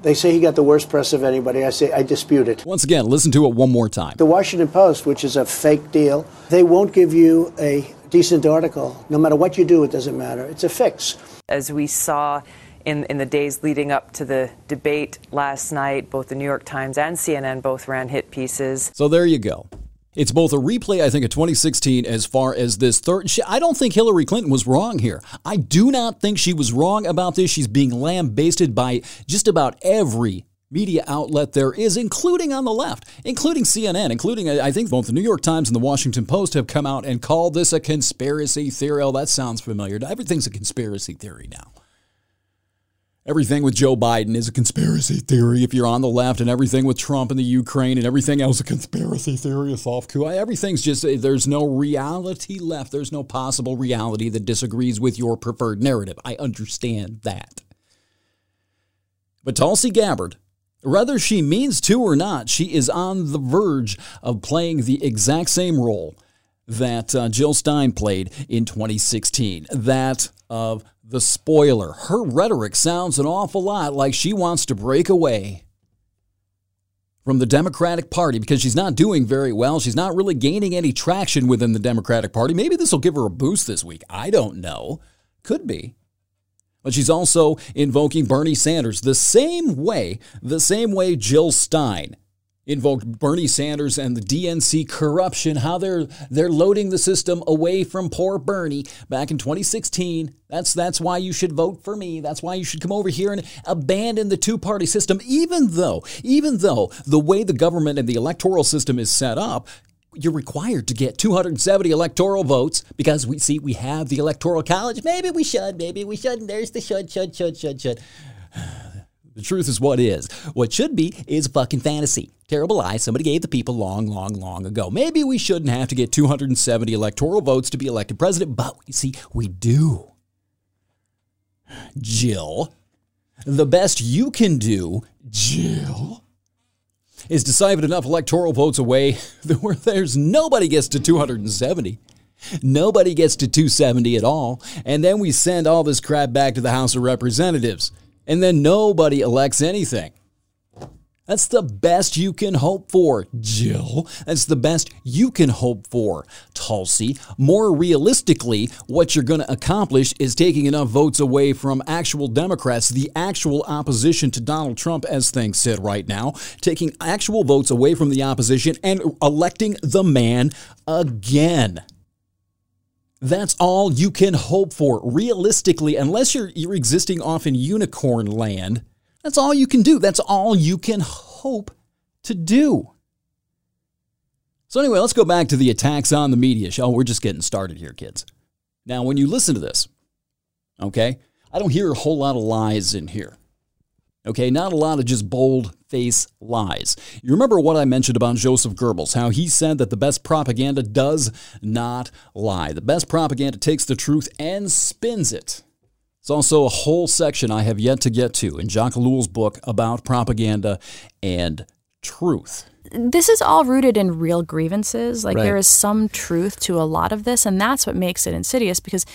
They say he got the worst press of anybody. I say I dispute it. Once again, listen to it one more time. The Washington Post, which is a fake deal, they won't give you a decent article. No matter what you do, it doesn't matter. It's a fix. as we saw in, in the days leading up to the debate last night, both the New York Times and CNN both ran hit pieces. So there you go. It's both a replay, I think, of 2016 as far as this third. she- I don't think Hillary Clinton was wrong here. I do not think she was wrong about this. She's being lambasted by just about every media outlet there is, including on the left, including CNN, including, I think, both the New York Times and the Washington Post have come out and called this a conspiracy theory. Oh, that sounds familiar. Everything's a conspiracy theory now. Everything with Joe Biden is a conspiracy theory if you're on the left, and everything with Trump and the Ukraine and everything else a conspiracy theory, a soft coup. Everything's just, there's no reality left. There's no possible reality that disagrees with your preferred narrative. I understand that. But Tulsi Gabbard, whether she means to or not, she is on the verge of playing the exact same role that uh, Jill Stein played in 2016. That of the spoiler. Her rhetoric sounds an awful lot like she wants to break away from the Democratic Party because she's not doing very well. She's not really gaining any traction within the Democratic Party. Maybe this will give her a boost this week. I don't know. Could be. But she's also invoking Bernie Sanders the same way, the same way Jill Stein invoked Bernie Sanders and the DNC corruption, how they're they're loading the system away from poor Bernie back in 2016. That's that's why you should vote for me. That's why you should come over here and abandon the two-party system even though even though the way the government and the electoral system is set up you're required to get 270 electoral votes because we see we have the electoral college. Maybe we should, maybe we shouldn't. There's the should, should, should, should, should. The truth is what is. What should be is fucking fantasy. Terrible lie somebody gave the people long, long, long ago. Maybe we shouldn't have to get 270 electoral votes to be elected president, but you see, we do. Jill, the best you can do, Jill, is to siphon enough electoral votes away where there's nobody gets to 270. Nobody gets to 270 at all. And then we send all this crap back to the House of Representatives and then nobody elects anything. That's the best you can hope for, Jill. That's the best you can hope for, Tulsi. More realistically, what you're going to accomplish is taking enough votes away from actual Democrats, the actual opposition to Donald Trump, as things sit right now, taking actual votes away from the opposition and electing the man again. That's all you can hope for. Realistically, unless you're, you're existing off in unicorn land, that's all you can do. That's all you can hope to do. So, anyway, let's go back to the attacks on the media show. We're just getting started here, kids. Now, when you listen to this, okay, I don't hear a whole lot of lies in here. Okay, not a lot of just bold face lies. You remember what I mentioned about Joseph Goebbels, how he said that the best propaganda does not lie. The best propaganda takes the truth and spins it. It's also a whole section I have yet to get to in Jacques Ellul's book about propaganda and truth. This is all rooted in real grievances. Like Right. there is some truth to a lot of this, and that's what makes it insidious because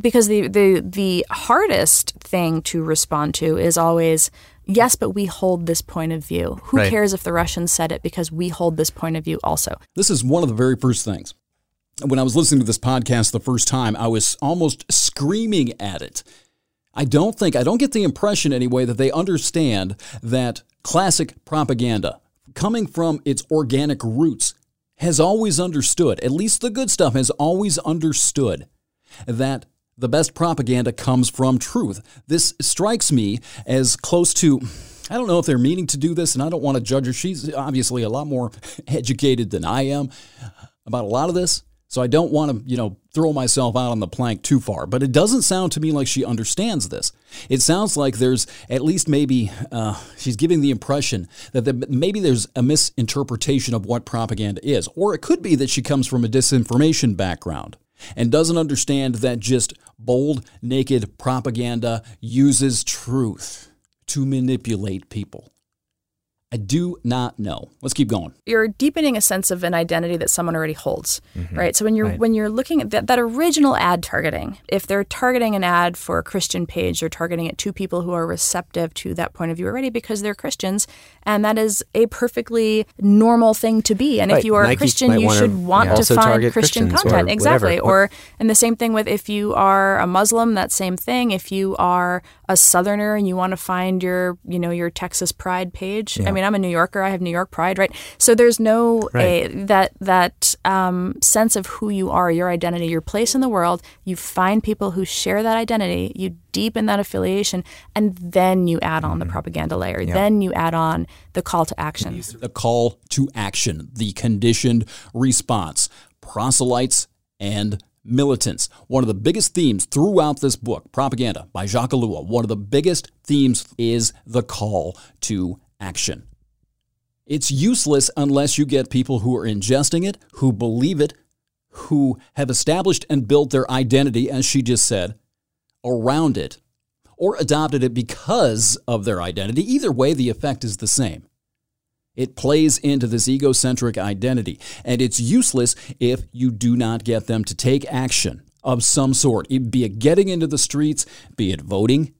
because the the the hardest thing to respond to is always yes, but we hold this point of view. Who Right. cares if the Russians said it because we hold this point of view also. This is one of the very first things. When I was listening to this podcast the first time, I was almost screaming at it. I don't think, I don't get the impression anyway that they understand that classic propaganda, coming from its organic roots, has always understood, at least the good stuff has always understood, that the best propaganda comes from truth. This strikes me as close to. I don't know if they're meaning to do this, and I don't want to judge her. She's obviously a lot more educated than I am about a lot of this. So I don't want to, you know, throw myself out on the plank too far. But it doesn't sound to me like she understands this. It sounds like there's at least maybe uh, she's giving the impression that the, maybe there's a misinterpretation of what propaganda is, or it could be that she comes from a disinformation background and doesn't understand that just bold, naked propaganda uses truth to manipulate people. I do not know. Let's keep going. you're deepening a sense of an identity that someone already holds Mhm. right so when you're Right. when you're looking at that, that original ad targeting if they're targeting an ad for a christian page they're targeting it to people who are receptive to that point of view already because they're christians and that is a perfectly normal thing to be and if you are a christian might you wanna, should want yeah, to also find christian Christians or content exactly whatever. or and the same thing with if you are a muslim that same thing if you are a southerner and you want to find your you know your texas pride page. I mean i'm a new yorker i have new york pride right? So there's no Right. a, that that um, sense of who you are your identity your place in the world. You find people who share that identity you deepen that affiliation and then you add on the propaganda layer. Yeah. then you add on the call to action. The call to action, the conditioned response, proselytes and militants. One of the biggest themes throughout this book, Propaganda by Jacques Ellul, one of the biggest themes is the call to action. It's useless unless you get people who are ingesting it, who believe it, who have established and built their identity, as she just said, around it, or adopted it because of their identity. Either way, the effect is the same. It plays into this egocentric identity, and it's useless if you do not get them to take action of some sort, be it getting into the streets, be it voting,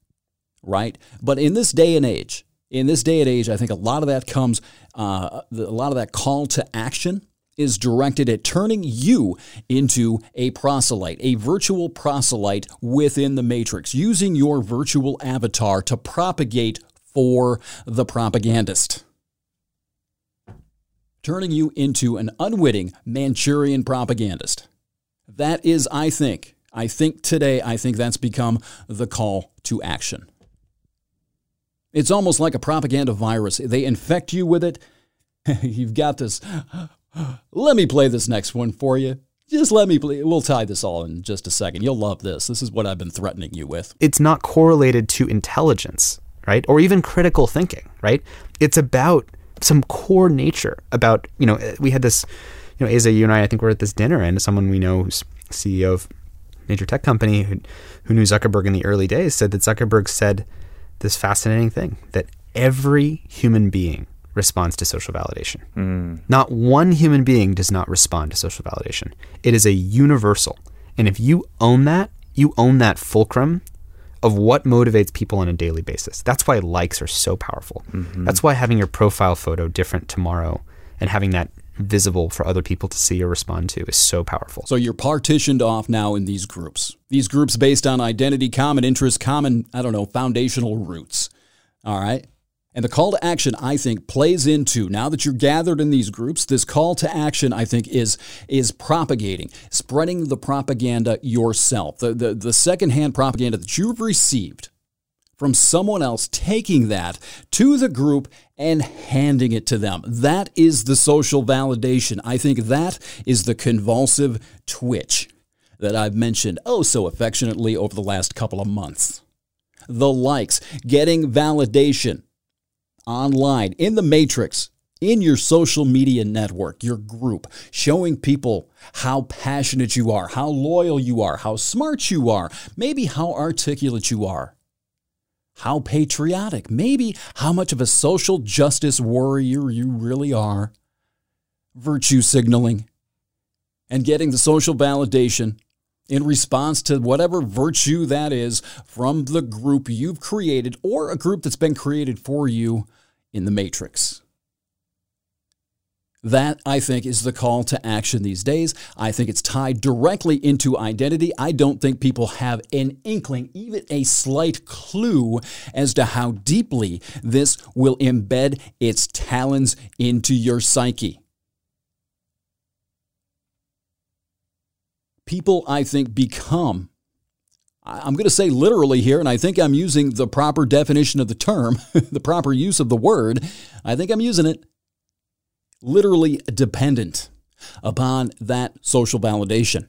right? But in this day and age, in this day and age, I think a lot of that comes, uh, a lot of that call to action is directed at turning you into a proselyte, a virtual proselyte within the matrix, using your virtual avatar to propagate for the propagandist. Turning you into an unwitting Manchurian propagandist. That is, I think, I think today, I think that's become the call to action. It's almost like a propaganda virus. They infect you with it. You've got this. Let me play this next one for you. Just let me play. We'll tie this all in just a second. You'll love this. This is what I've been threatening you with. It's not correlated to intelligence, right? Or even critical thinking, right? It's about some core nature about, you know, we had this, you know, Aza, you and I, I think we're at this dinner and someone we know who's CEO of major tech company who, who knew Zuckerberg in the early days said that Zuckerberg said this fascinating thing that every human being responds to social validation. Hmm. Not one human being does not respond to social validation. It is a universal. And if you own that, you own that fulcrum of what motivates people on a daily basis. That's why likes are so powerful. Mm-hmm. That's why having your profile photo different tomorrow and having that visible for other people to see or respond to is so powerful. So you're partitioned off now in these groups. These groups based on identity, common interest, common, I don't know, foundational roots. All right? And the call to action, I think, plays into now that you're gathered in these groups. This call to action, I think, is is propagating, spreading the propaganda yourself. The the, the secondhand propaganda that you've received from someone else, taking that to the group and handing it to them. That is the social validation. I think that is the convulsive twitch that I've mentioned oh so affectionately over the last couple of months. The likes, getting validation online, in the matrix, in your social media network, your group, showing people how passionate you are, how loyal you are, how smart you are, maybe how articulate you are, how patriotic, maybe how much of a social justice warrior you really are, virtue signaling, and getting the social validation in response to whatever virtue that is from the group you've created or a group that's been created for you in the matrix. That, I think, is the call to action these days. I think it's tied directly into identity. I don't think people have an inkling, even a slight clue, as to how deeply this will embed its talons into your psyche. People, I think, become I'm going to say literally here, and I think I'm using the proper definition of the term, the proper use of the word. I think I'm using it literally dependent upon that social validation.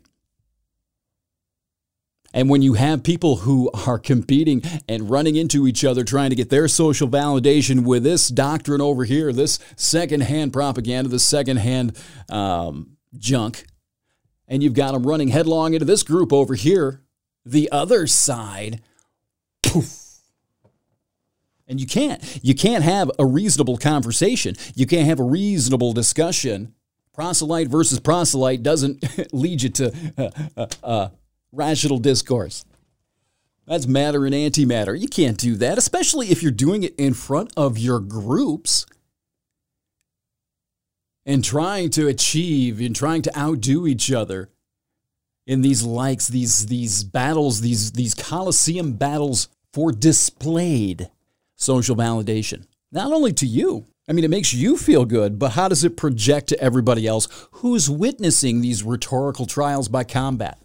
And when you have people who are competing and running into each other trying to get their social validation with this doctrine over here, this secondhand propaganda, this secondhand um, junk, and you've got them running headlong into this group over here, the other side, poof. And you can't. You can't have a reasonable conversation. You can't have a reasonable discussion. Proselyte versus proselyte doesn't lead you to uh, uh, uh, rational discourse. That's matter and antimatter. You can't do that, especially if you're doing it in front of your groups and trying to achieve and trying to outdo each other in these likes, these these battles, these these coliseum battles for displayed social validation. Not only to you. I mean, it makes you feel good, but how does it project to everybody else who's witnessing these rhetorical trials by combat?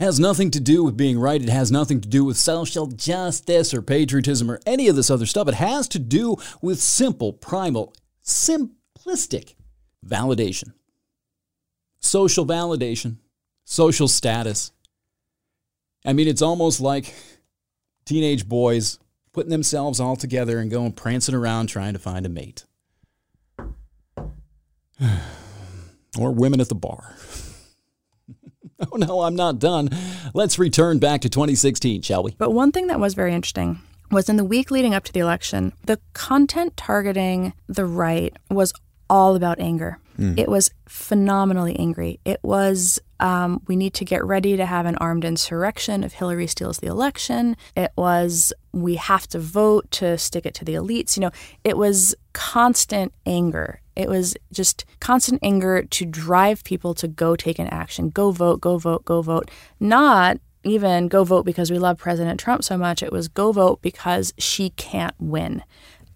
Has nothing to do with being right. It has nothing to do with social justice or patriotism or any of this other stuff. It has to do with simple, primal, simplistic validation, social validation, social status. I mean, it's almost like teenage boys putting themselves all together and going prancing around trying to find a mate. or women at the bar. oh no, I'm not done. Let's return back to 2016, shall we? But one thing that was very interesting was in the week leading up to the election, the content targeting the right was all about anger. Mm. It was phenomenally angry. It was, um, we need to get ready to have an armed insurrection if Hillary steals the election. It was, we have to vote to stick it to the elites. You know, it was constant anger. It was just constant anger to drive people to go take an action, go vote, go vote, go vote. Not even go vote because we love President Trump so much. It was go vote because she can't win.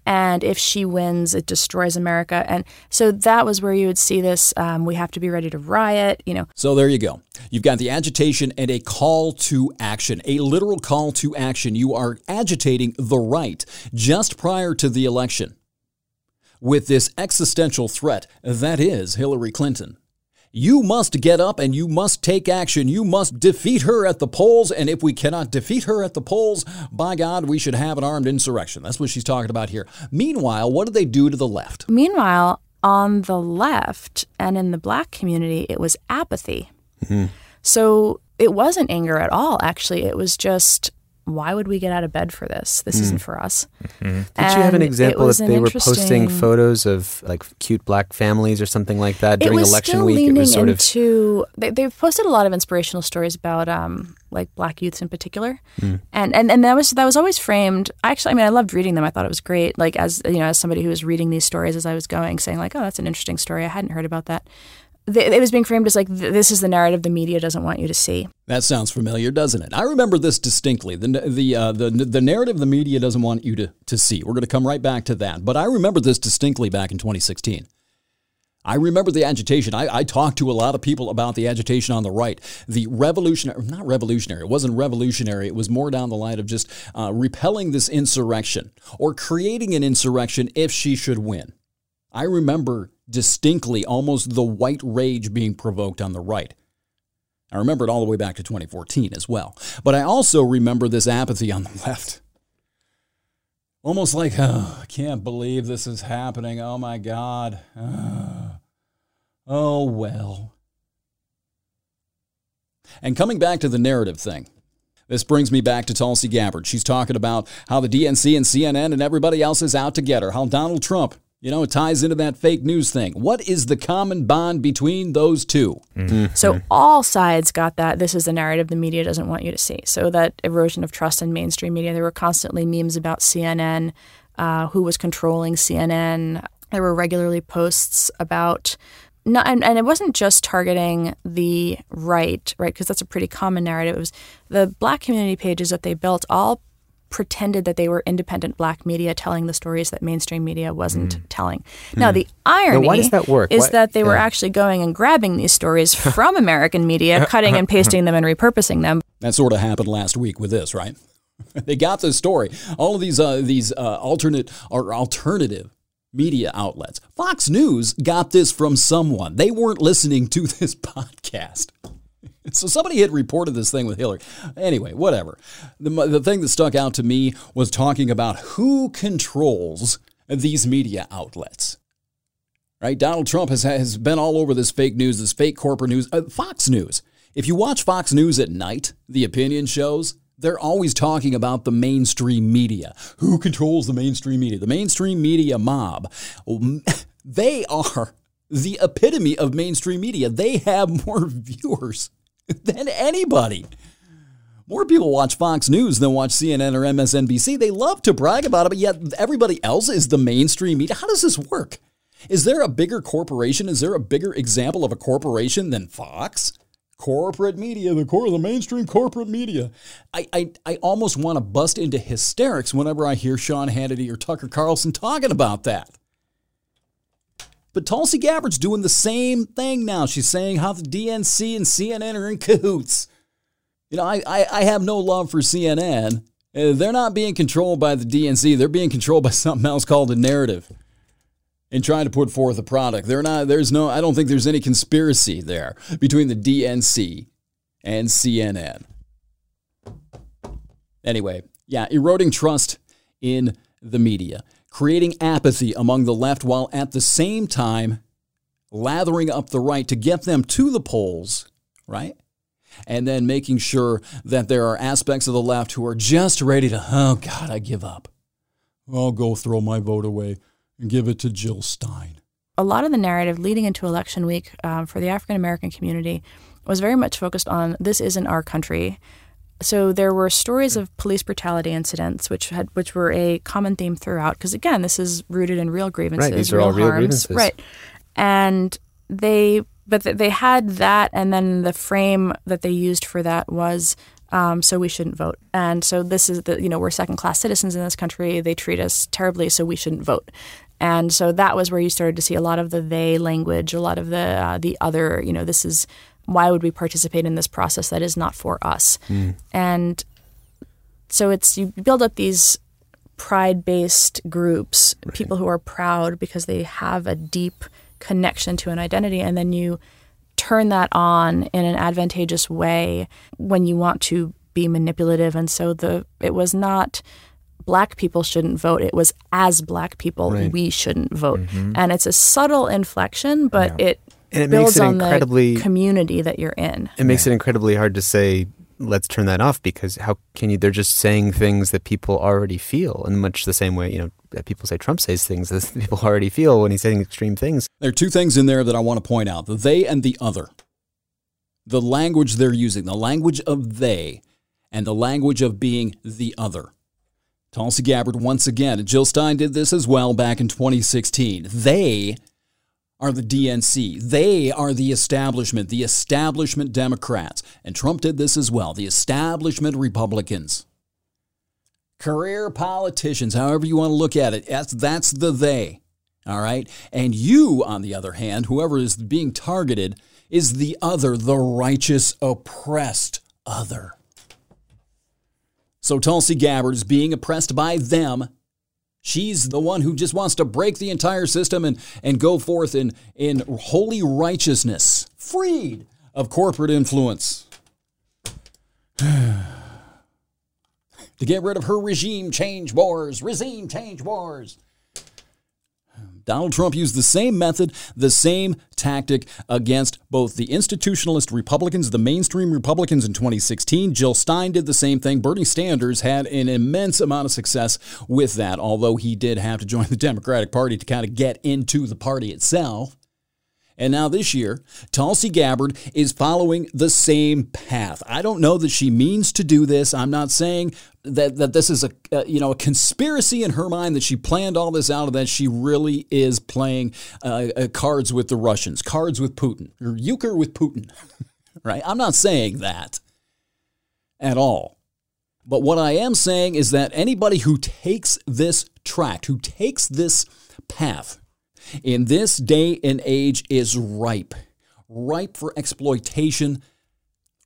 And if she wins, it destroys America. And so that was where you would see this. Um, we have to be ready to riot, you know. So there you go. You've got the agitation and a call to action, a literal call to action. You are agitating the right just prior to the election with this existential threat that is Hillary Clinton. You must get up and you must take action. You must defeat her at the polls. And if we cannot defeat her at the polls, by God, we should have an armed insurrection. That's what she's talking about here. Meanwhile, what did they do to the left? Meanwhile, on the left and in the black community, it was apathy. Hmm. So it wasn't anger at all, actually. It was just, why would we get out of bed for this? This Mm. isn't for us. Did you have an example an they were posting photos of like cute black families or something like that during it was election still week? It was sort of into. They, they've posted a lot of inspirational stories about um, like black youths in particular, Mm. and, and and that was that was always framed. Actually, I mean, I loved reading them. I thought it was great. Like as you know, as somebody who was reading these stories as I was going, saying like, oh, that's an interesting story. I hadn't heard about that. It was being framed as like th- this is the narrative the media doesn't want you to see. That sounds familiar, doesn't it? I remember this distinctly. The the uh, the the narrative the media doesn't want you to to see. We're going to come right back to that. But I remember this distinctly back in 2016. I remember the agitation. I, I talked to a lot of people about the agitation on the right. The revolutionary, not revolutionary, it wasn't revolutionary. It was more down the line of just uh, repelling this insurrection or creating an insurrection if she should win. I remember distinctly almost the white rage being provoked on the right. I remember it all the way back to 2014 as well. But I also remember this apathy on the left. Almost like, oh, I can't believe this is happening. Oh my God. Oh, oh well. And coming back to the narrative thing, this brings me back to Tulsi Gabbard. She's talking about how the DNC and CNN and everybody else is out to get her, how Donald Trump, you know, it ties into that fake news thing. What is the common bond between those 2 So all sides got that. This is the narrative the media doesn't want you to see. So that erosion of trust in mainstream media. There were constantly memes about CNN, uh, who was controlling CNN. There were regularly posts about. No, and, and it wasn't just targeting the right, right? Because that's a pretty common narrative. It was the black community pages that they built all pretended that they were independent black media telling the stories that mainstream media wasn't telling. Now, Mm. the Now, irony why does that work? is Why- that they were actually going and grabbing these stories from American media, cutting and pasting them and repurposing them. That sort of happened last week with this, right? they got the story. All of these uh, these uh, alternate or alternative media outlets. Fox News got this from someone. They weren't listening to this podcast. So somebody had reported this thing with Hillary. Anyway, whatever. The, the thing that stuck out to me was talking about who controls these media outlets. Right? Donald Trump has, has been all over this fake news, this fake corporate news. Uh, Fox News. If you watch Fox News at night, the opinion shows, they're always talking about the mainstream media. Who controls the mainstream media? The mainstream media mob. They are the epitome of mainstream media. They have more viewers than anybody. More people watch Fox News than watch CNN or MSNBC. They love to brag about it, but yet everybody else is the mainstream media. How does this work? Is there a bigger corporation? Is there a bigger example of a corporation than Fox? Corporate media, the core of the mainstream corporate media. I, I, I almost want to bust into hysterics whenever I hear Sean Hannity or Tucker Carlson talking about that. But Tulsi Gabbard's doing the same thing now. She's saying how the DNC and CNN are in cahoots. You know, I, I, I have no love for CNN. Uh, They're not being controlled by the DNC. They're being controlled by something else called a narrative and trying to put forth a product. They're not, there's no, I don't think there's any conspiracy there between the DNC and CNN. Anyway, yeah, eroding trust in the media, creating apathy among the left while at the same time lathering up the right to get them to the polls, right? And then making sure that there are aspects of the left who are just ready to, oh God, I give up. I'll go throw my vote away and give it to Jill Stein. a lot of the narrative leading into election week um, for the African American community was very much focused on this isn't our country. So there were stories of police brutality incidents, which had which were a common theme throughout. Because again, this is rooted in real grievances, Right, these are real all real harms, grievances. right? And they, but they had that, and then the frame that they used for that was. Um, so we shouldn't vote, and so this is the you know we're second class citizens in this country. They treat us terribly, so we shouldn't vote. And so that was where you started to see a lot of the they language, a lot of the uh, the other. You know, this is why would we participate in this process that is not for us? And so it's you build up these pride based groups, people who are proud because they have a deep connection to an identity, and then you turn that on in an advantageous way when you want to be manipulative. And so the it was not black people shouldn't vote. It was as black people Right. we shouldn't vote. Mhm. And it's a subtle inflection, but it And it builds makes it on incredibly- the community that you're in. It makes it incredibly hard to say, let's turn that off because how can you? They're just saying things that people already feel in much the same way, you know, that people say Trump says things that people already feel when he's saying extreme things. There are two things in there that I want to point out the they and the other. The language they're using, the language of they, and the language of being the other. Tulsi Gabbard, once again, and Jill Stein did this as well back in 2016. They are the DNC. They are the establishment, the establishment Democrats. And Trump did this as well, the establishment Republicans. Career politicians, however you want to look at it, that's, that's the they. All right. And you, on the other hand, whoever is being targeted, is the other, the righteous, oppressed other. So Tulsi Gabbard is being oppressed by them. She's the one who just wants to break the entire system and, and go forth in, in holy righteousness, freed of corporate influence. to get rid of her regime change wars, regime change wars. Donald Trump used the same method, the same tactic against both the institutionalist Republicans, the mainstream Republicans in 2016. Jill Stein did the same thing. Bernie Sanders had an immense amount of success with that, although he did have to join the Democratic Party to kind of get into the party itself. And now this year, Tulsi Gabbard is following the same path. I don't know that she means to do this. I'm not saying that, that this is a uh, you know a conspiracy in her mind that she planned all this out, and that she really is playing uh, uh, cards with the Russians, cards with Putin, or euchre with Putin. right? I'm not saying that at all. But what I am saying is that anybody who takes this track, who takes this path, in this day and age is ripe, ripe for exploitation,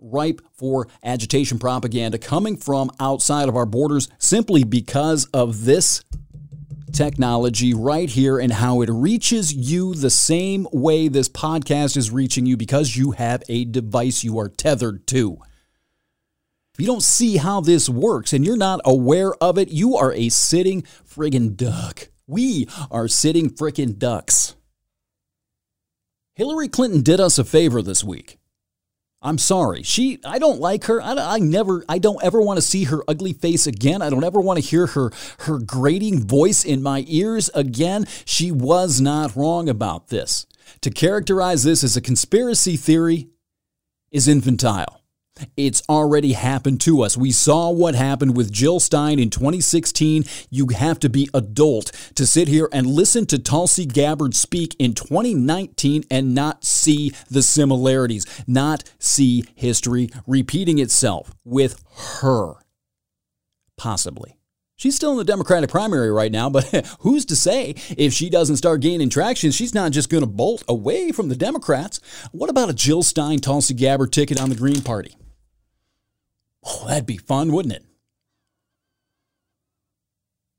ripe for agitation propaganda coming from outside of our borders simply because of this technology right here and how it reaches you the same way this podcast is reaching you because you have a device you are tethered to. If you don't see how this works and you're not aware of it, you are a sitting friggin' duck. We are sitting frickin' ducks. Hillary Clinton did us a favor this week. I'm sorry. She, I don't like her. I, I never, I don't ever want to see her ugly face again. I don't ever want to hear her, her grating voice in my ears again. She was not wrong about this. To characterize this as a conspiracy theory is infantile. It's already happened to us. We saw what happened with Jill Stein in 2016. You have to be adult to sit here and listen to Tulsi Gabbard speak in 2019 and not see the similarities, not see history repeating itself with her. Possibly. She's still in the Democratic primary right now, but who's to say if she doesn't start gaining traction, she's not just going to bolt away from the Democrats? What about a Jill Stein Tulsi Gabbard ticket on the Green Party? Oh, that'd be fun, wouldn't it?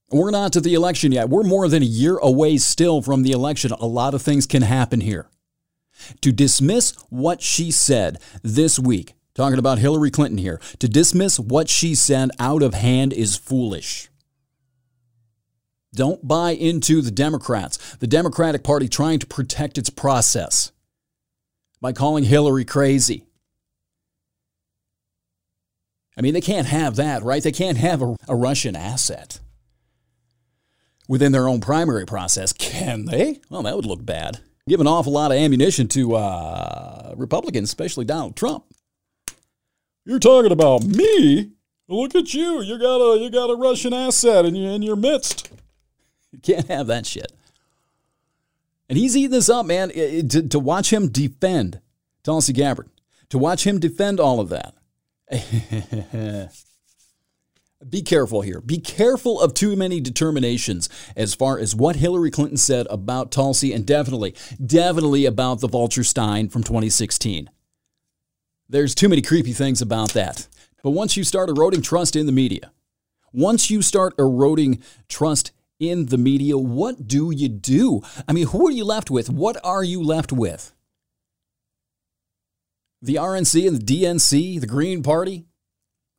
We're not to the election yet. We're more than a year away still from the election. A lot of things can happen here. To dismiss what she said this week, talking about Hillary Clinton here. To dismiss what she said out of hand is foolish. Don't buy into the Democrats, the Democratic Party trying to protect its process by calling Hillary crazy. I mean, they can't have that, right? They can't have a, a Russian asset within their own primary process, can they? Well, that would look bad. Give an awful lot of ammunition to uh, Republicans, especially Donald Trump. You're talking about me? Look at you. You got a you got a Russian asset in your in your midst. You can't have that shit. And he's eating this up, man. It- it- to, to watch him defend Tulsi Gabbard, to watch him defend all of that. Be careful here. Be careful of too many determinations as far as what Hillary Clinton said about Tulsi and definitely, definitely about the Vulture Stein from 2016. There's too many creepy things about that. But once you start eroding trust in the media, once you start eroding trust in the media, what do you do? I mean, who are you left with? What are you left with? The RNC and the DNC, the Green Party?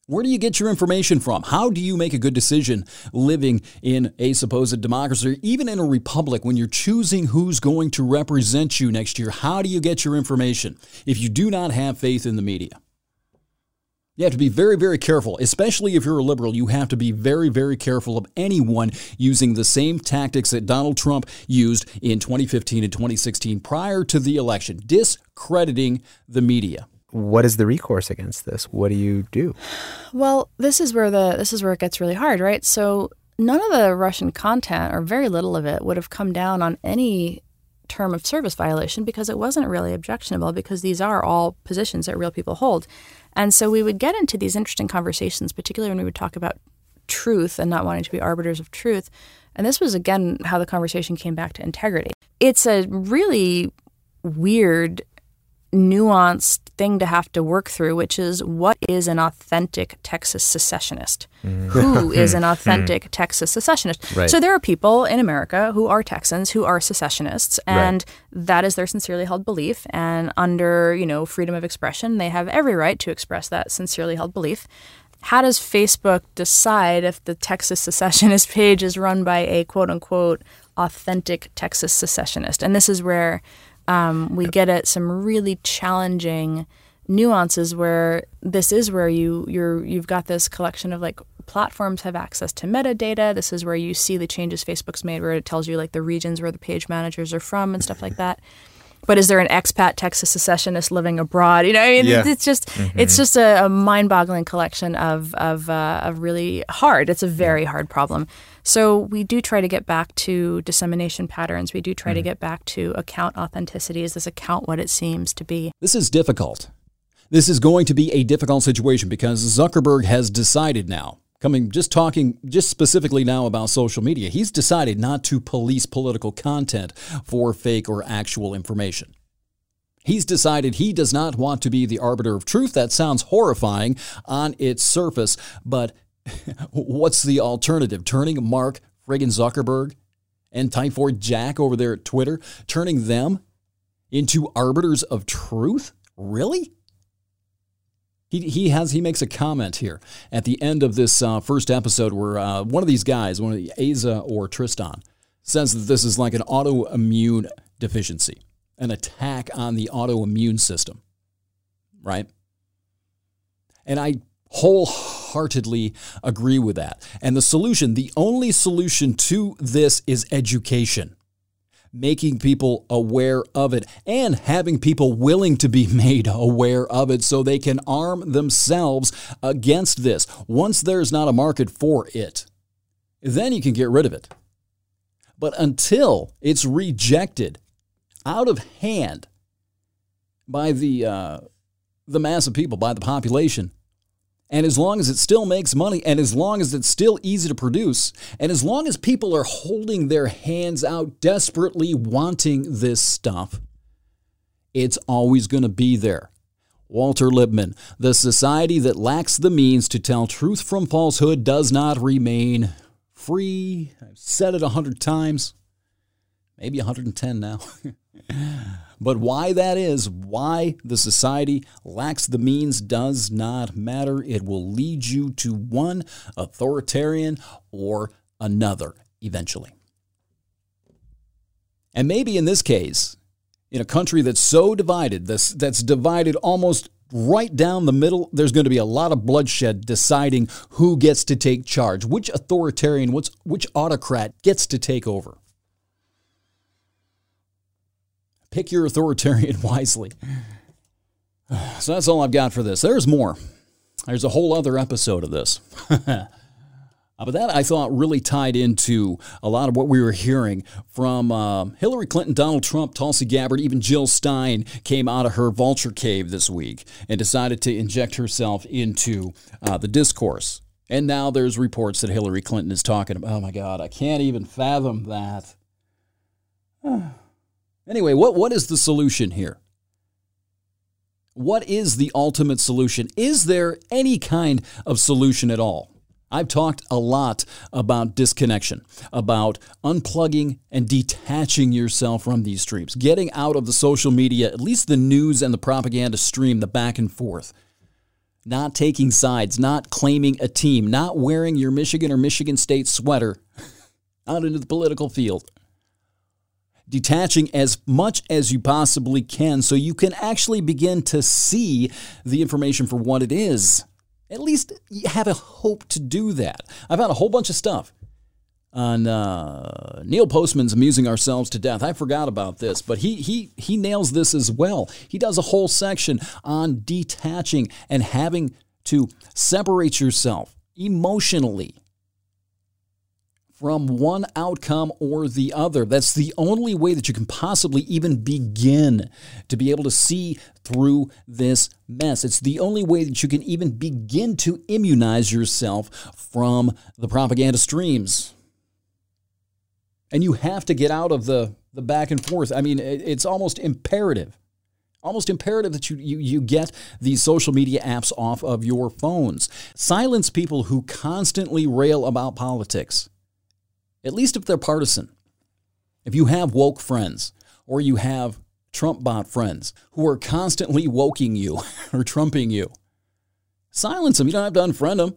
Where do you get your information from? How do you make a good decision living in a supposed democracy, or even in a republic, when you're choosing who's going to represent you next year? How do you get your information if you do not have faith in the media? You have to be very, very careful, especially if you're a liberal. You have to be very, very careful of anyone using the same tactics that Donald Trump used in 2015 and 2016 prior to the election, discrediting the media. What is the recourse against this? What do you do? Well, this is where the this is where it gets really hard, right? So none of the Russian content, or very little of it, would have come down on any term of service violation because it wasn't really objectionable because these are all positions that real people hold. And so we would get into these interesting conversations, particularly when we would talk about truth and not wanting to be arbiters of truth. And this was again how the conversation came back to integrity. It's a really weird nuanced thing to have to work through, which is what is an authentic Texas secessionist? Mm. Who is an hmm. authentic Texas secessionist? Right. So there are people in America who are Texans who are secessionists, and that is their sincerely held belief. And under you know freedom of expression, they have every right to express that sincerely held belief. How does Facebook decide if the Texas secessionist page is run by a quote unquote authentic Texas secessionist? And this is where um, we get at some really challenging nuances where this is where you you're you've got this collection of like platforms have access to metadata. This is where you see the changes Facebook's made where it tells you like the regions where the page managers are from and stuff like that. But is there an expat Texas secessionist living abroad? You know, I mean, Yeah. it's just Mhm. it's just a, a mind-boggling collection of of uh, of really hard. It's a very hard problem. So we do try to get back to dissemination patterns. We do try to mm-hmm. get back to account authenticity. Is this account what it seems to be? This is difficult. This is going to be a difficult situation because Zuckerberg has decided now, coming just talking just specifically now about social media, he's decided not to police political content for fake or actual information. He's decided he does not want to be the arbiter of truth. That sounds horrifying on its surface, but what's the alternative? Turning Mark friggin' Zuckerberg and Typhoid Jack over there at Twitter, turning them into arbiters of truth? Really? He, he has he makes a comment here at the end of this uh, first episode where uh, one of these guys, one of the Aza or Tristan, says that this is like an autoimmune deficiency, an attack on the autoimmune system, right? And I wholeheartedly agree with that. And the solution, the only solution to this is education making people aware of it and having people willing to be made aware of it so they can arm themselves against this. Once there's not a market for it, then you can get rid of it. But until it's rejected out of hand by the uh, the mass of people, by the population, and as long as it still makes money, and as long as it's still easy to produce, and as long as people are holding their hands out desperately wanting this stuff, it's always going to be there. Walter Lippmann, the society that lacks the means to tell truth from falsehood does not remain free. I've said it a hundred times. Maybe 110 now. but why that is, why the society lacks the means does not matter. It will lead you to one authoritarian or another eventually. And maybe in this case, in a country that's so divided, that's, that's divided almost right down the middle, there's going to be a lot of bloodshed deciding who gets to take charge, which authoritarian, which, which autocrat gets to take over. Pick your authoritarian wisely. So that's all I've got for this. There's more. There's a whole other episode of this. Uh, but that I thought really tied into a lot of what we were hearing from uh, Hillary Clinton, Donald Trump, Tulsi Gabbard, even Jill Stein came out of her vulture cave this week and decided to inject herself into uh, the discourse. And now there's reports that Hillary Clinton is talking about. Oh my God, I can't even fathom that. anyway, what, what is the solution here? What is the ultimate solution? Is there any kind of solution at all? I've talked a lot about disconnection, about unplugging and detaching yourself from these streams, getting out of the social media, at least the news and the propaganda stream, the back and forth. Not taking sides, not claiming a team, not wearing your Michigan or Michigan State sweater out into the political field. Detaching as much as you possibly can so you can actually begin to see the information for what it is at least you have a hope to do that. I found a whole bunch of stuff on uh, Neil Postman's "Amusing Ourselves to Death." I forgot about this, but he he he nails this as well. He does a whole section on detaching and having to separate yourself emotionally from one outcome or the other. That's the only way that you can possibly even begin to be able to see through this mess. It's the only way that you can even begin to immunize yourself from the propaganda streams. And you have to get out of the, the back and forth. I mean, it's almost imperative. Almost imperative that you, you, you get these social media apps off of your phones. Silence people who constantly rail about politics at least if they're partisan. If you have woke friends or you have Trump bot friends who are constantly woking you or trumping you, silence them. You don't have to unfriend them.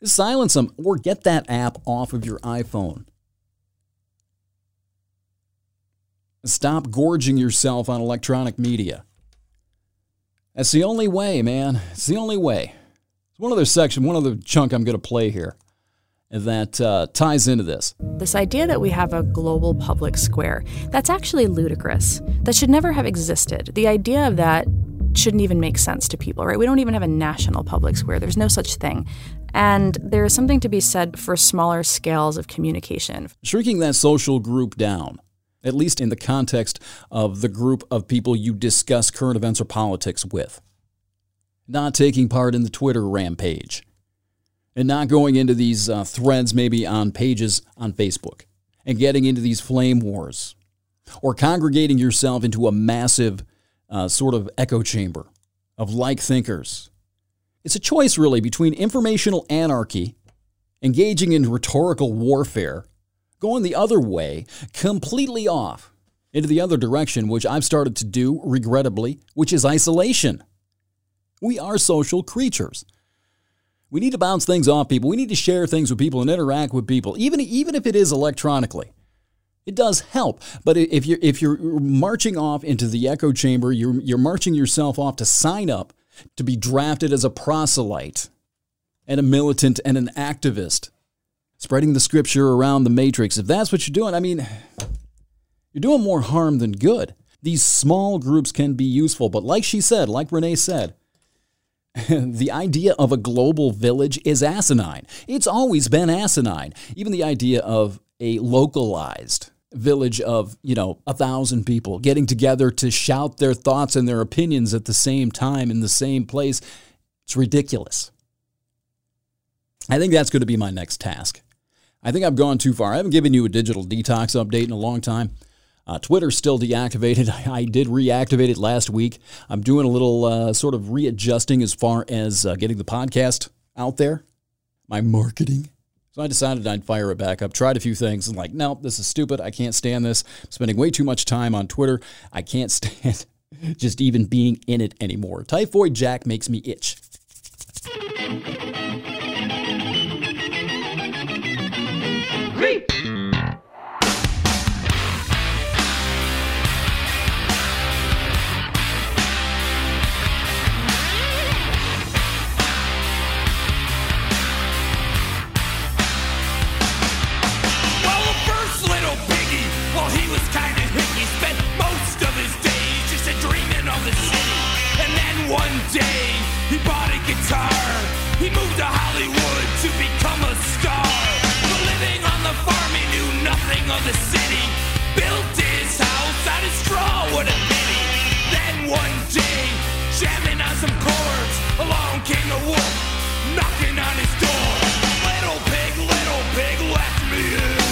Just silence them or get that app off of your iPhone. Stop gorging yourself on electronic media. That's the only way, man. It's the only way. It's one other section, one other chunk I'm going to play here that uh, ties into this. This idea that we have a global public square, that's actually ludicrous. That should never have existed. The idea of that shouldn't even make sense to people, right? We don't even have a national public square. There's no such thing. And there is something to be said for smaller scales of communication. Shrinking that social group down, at least in the context of the group of people you discuss current events or politics with. Not taking part in the Twitter rampage and not going into these uh, threads maybe on pages on Facebook and getting into these flame wars or congregating yourself into a massive uh, sort of echo chamber of like thinkers. It's a choice, really, between informational anarchy, engaging in rhetorical warfare, going the other way, completely off into the other direction, which I've started to do, regrettably, which is isolation. We are social creatures. We need to bounce things off people. We need to share things with people and interact with people, even, even if it is electronically. It does help, but if you're if you're marching off into the echo chamber, you're you're marching yourself off to sign up to be drafted as a proselyte and a militant and an activist, spreading the scripture around the matrix. If that's what you're doing, I mean, you're doing more harm than good. These small groups can be useful, but like she said, like Renee said, the idea of a global village is asinine. It's always been asinine. Even the idea of a localized village of, you know, a thousand people getting together to shout their thoughts and their opinions at the same time in the same place, it's ridiculous. I think that's going to be my next task. I think I've gone too far. I haven't given you a digital detox update in a long time. Uh, Twitter's still deactivated. I, did reactivate it last week. I'm doing a little uh, sort of readjusting as far as uh, getting the podcast out there, my marketing. So I decided I'd fire it back up, tried a few things, and like, no, this is stupid. I can't stand this. I'm spending way too much time on Twitter. I can't stand just even being in it anymore. Typhoid Jack makes me itch. The city. Built his house out of straw, what a pity. Then one day, jamming on some chords, along came a wolf, knocking on his door. Little pig, little pig, let me in.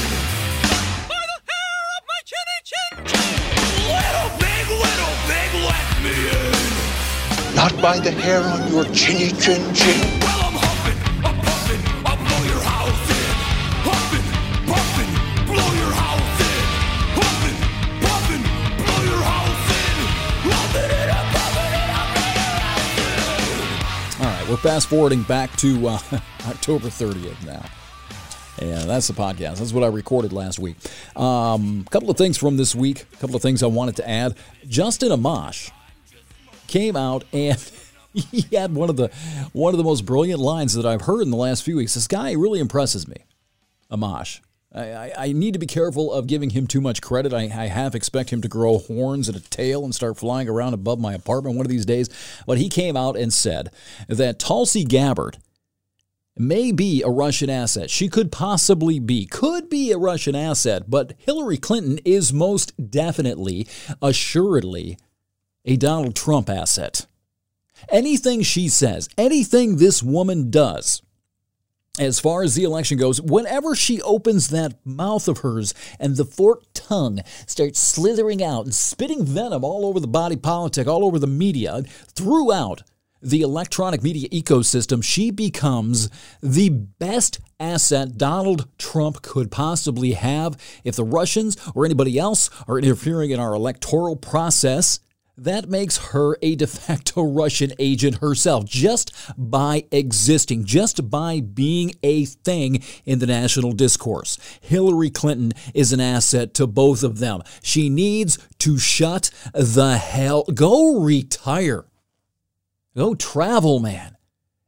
By the hair of my chinny chin chin. Little pig, little pig, let me in. Not by the hair on your chinny chin chin. We're fast forwarding back to uh, October 30th now. And that's the podcast. That's what I recorded last week. A um, couple of things from this week, a couple of things I wanted to add. Justin Amash came out and he had one of the one of the most brilliant lines that I've heard in the last few weeks. This guy really impresses me, Amash. I, I, need to be careful of giving him too much credit. I, I half expect him to grow horns and a tail and start flying around above my apartment one of these days. But he came out and said that Tulsi Gabbard may be a Russian asset. She could possibly be, could be a Russian asset, but Hillary Clinton is most definitely, assuredly, a Donald Trump asset. Anything she says, anything this woman does, as far as the election goes, whenever she opens that mouth of hers and the forked tongue starts slithering out and spitting venom all over the body politic, all over the media, throughout the electronic media ecosystem, she becomes the best asset Donald Trump could possibly have. If the Russians or anybody else are interfering in our electoral process, that makes her a de facto Russian agent herself just by existing, just by being a thing in the national discourse. Hillary Clinton is an asset to both of them. She needs to shut the hell, go retire. Go travel, man.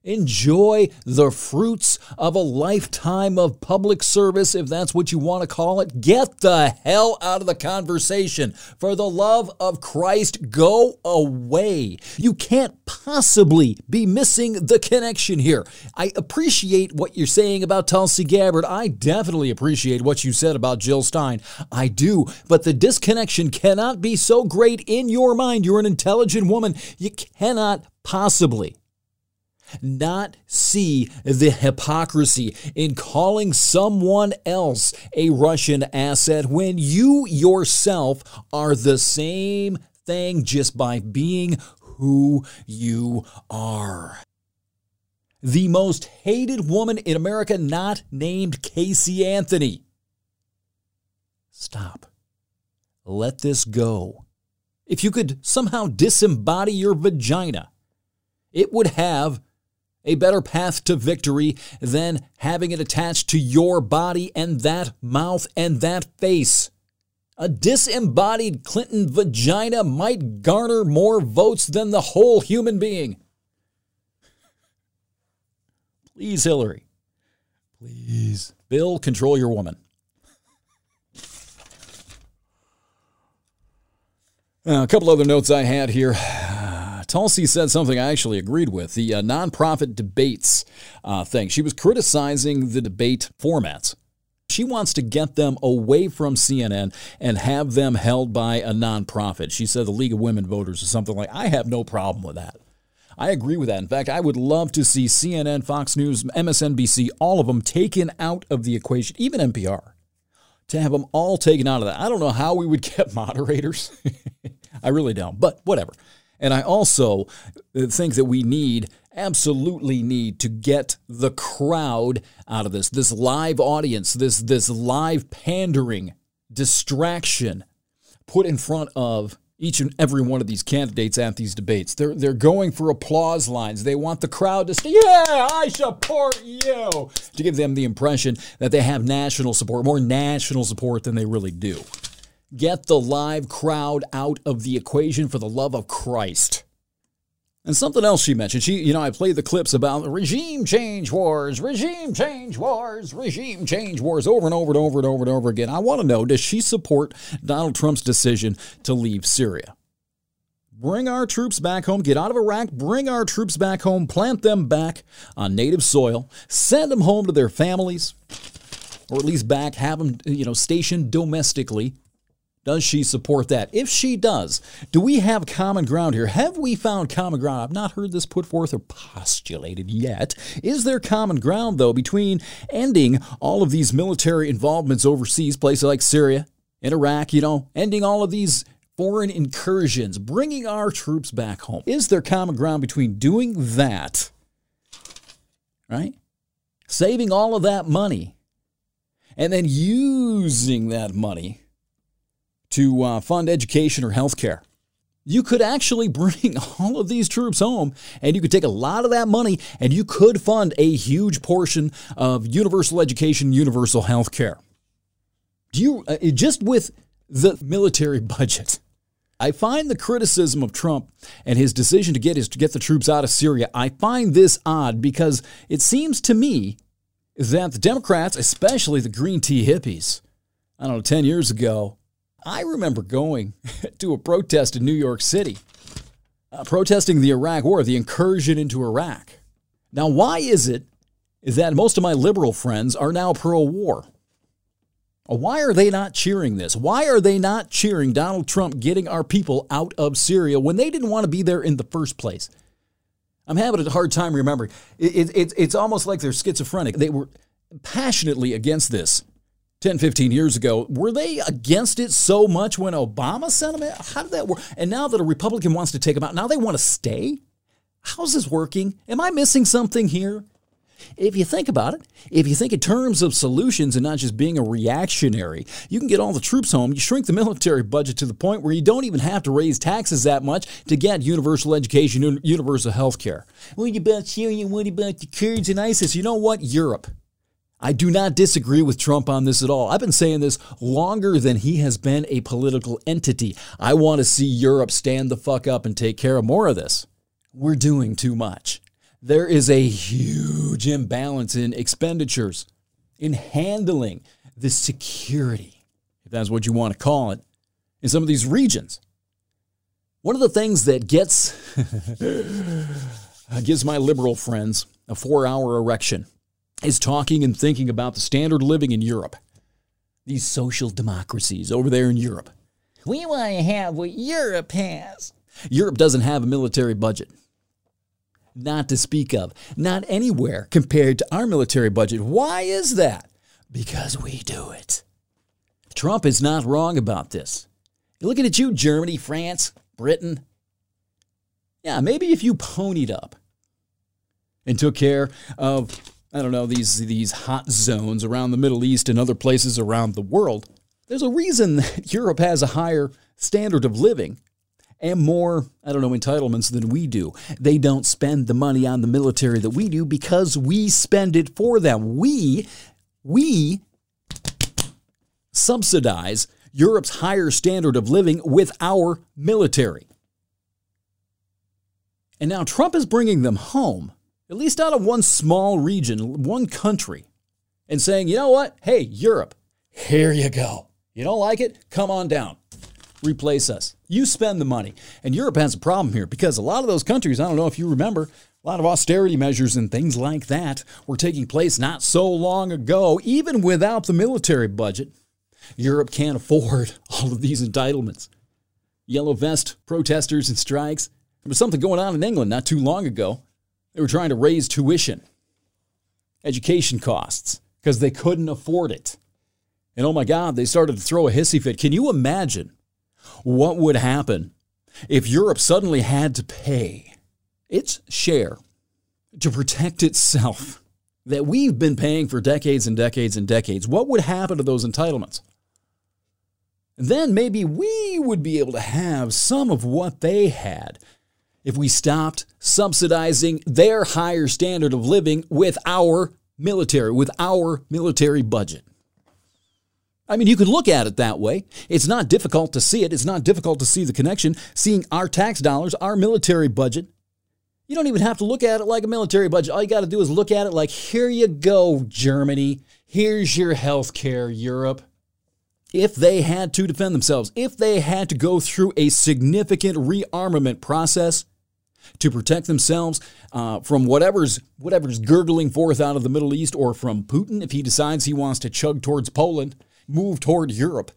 Enjoy the fruits of a lifetime of public service, if that's what you want to call it. Get the hell out of the conversation. For the love of Christ, go away. You can't possibly be missing the connection here. I appreciate what you're saying about Tulsi Gabbard. I definitely appreciate what you said about Jill Stein. I do. But the disconnection cannot be so great in your mind. You're an intelligent woman. You cannot possibly not see the hypocrisy in calling someone else a Russian asset when you yourself are the same thing just by being who you are. The most hated woman in America, not named Casey Anthony. Stop. Let this go. If you could somehow disembody your vagina, it would have a better path to victory than having it attached to your body and that mouth and that face. A disembodied Clinton vagina might garner more votes than the whole human being. Please, Hillary. Please. Bill, control your woman. Uh, a couple other notes I had here. Tulsi said something I actually agreed with the uh, nonprofit debates uh, thing. She was criticizing the debate formats. She wants to get them away from CNN and have them held by a nonprofit. She said the League of Women Voters or something like. I have no problem with that. I agree with that. In fact, I would love to see CNN, Fox News, MSNBC, all of them taken out of the equation, even NPR, to have them all taken out of that. I don't know how we would get moderators. I really don't, but whatever. And I also think that we need absolutely need to get the crowd out of this, this live audience, this, this live pandering distraction put in front of each and every one of these candidates at these debates. They're, they're going for applause lines. They want the crowd to say, Yeah, I support you, to give them the impression that they have national support, more national support than they really do. Get the live crowd out of the equation for the love of Christ. And something else she mentioned, she, you know, I played the clips about regime change wars, regime change wars, regime change wars over and over and over and over and over again. I want to know does she support Donald Trump's decision to leave Syria? Bring our troops back home, get out of Iraq, bring our troops back home, plant them back on native soil, send them home to their families, or at least back, have them, you know, stationed domestically does she support that? If she does, do we have common ground here? Have we found common ground? I've not heard this put forth or postulated yet. Is there common ground, though, between ending all of these military involvements overseas, places like Syria and Iraq, you know, ending all of these foreign incursions, bringing our troops back home? Is there common ground between doing that, right? Saving all of that money and then using that money to uh, fund education or healthcare. You could actually bring all of these troops home and you could take a lot of that money and you could fund a huge portion of universal education, universal healthcare. Do you uh, just with the military budget? I find the criticism of Trump and his decision to get his to get the troops out of Syria. I find this odd because it seems to me that the Democrats, especially the green tea hippies, I don't know, 10 years ago, I remember going to a protest in New York City, uh, protesting the Iraq War, the incursion into Iraq. Now, why is it that most of my liberal friends are now pro war? Why are they not cheering this? Why are they not cheering Donald Trump getting our people out of Syria when they didn't want to be there in the first place? I'm having a hard time remembering. It, it, it's almost like they're schizophrenic. They were passionately against this 10, 15 years ago. Were they against it so much when Obama sent them? in? How did that work? And now that a Republican wants to take them out, now they want to stay? How's this working? Am I missing something here? If you think about it, if you think in terms of solutions and not just being a reactionary, you can get all the troops home, you shrink the military budget to the point where you don't even have to raise taxes that much to get universal education universal health care. What about Syria? What about the Kurds and ISIS? You know what? Europe. I do not disagree with Trump on this at all. I've been saying this longer than he has been a political entity. I want to see Europe stand the fuck up and take care of more of this. We're doing too much. There is a huge imbalance in expenditures, in handling the security, if that's what you want to call it, in some of these regions. One of the things that gets gives my liberal friends a four-hour erection is talking and thinking about the standard living in Europe. These social democracies over there in Europe. We want to have what Europe has. Europe doesn't have a military budget. Not to speak of. Not anywhere compared to our military budget. Why is that? Because we do it. Trump is not wrong about this. You're Looking at you, Germany, France, Britain. Yeah, maybe if you ponied up and took care of I don't know, these these hot zones around the Middle East and other places around the world. There's a reason that Europe has a higher standard of living and more, I don't know, entitlements than we do. They don't spend the money on the military that we do because we spend it for them. We we subsidize Europe's higher standard of living with our military. And now Trump is bringing them home at least out of one small region, one country, and saying, you know what? Hey, Europe, here you go. You don't like it? Come on down. Replace us. You spend the money. And Europe has a problem here because a lot of those countries, I don't know if you remember, a lot of austerity measures and things like that were taking place not so long ago, even without the military budget. Europe can't afford all of these entitlements. Yellow vest protesters and strikes. There was something going on in England not too long ago. They were trying to raise tuition, education costs, because they couldn't afford it. And oh my God, they started to throw a hissy fit. Can you imagine what would happen if Europe suddenly had to pay its share to protect itself that we've been paying for decades and decades and decades, what would happen to those entitlements? Then maybe we would be able to have some of what they had if we stopped subsidizing their higher standard of living with our military, with our military budget. I mean, you could look at it that way. It's not difficult to see it. It's not difficult to see the connection, seeing our tax dollars, our military budget. You don't even have to look at it like a military budget. All you got to do is look at it like, here you go, Germany. Here's your health care, Europe. If they had to defend themselves, if they had to go through a significant rearmament process to protect themselves uh, from whatever's whatever's gurgling forth out of the Middle East, or from Putin if he decides he wants to chug towards Poland, move toward Europe,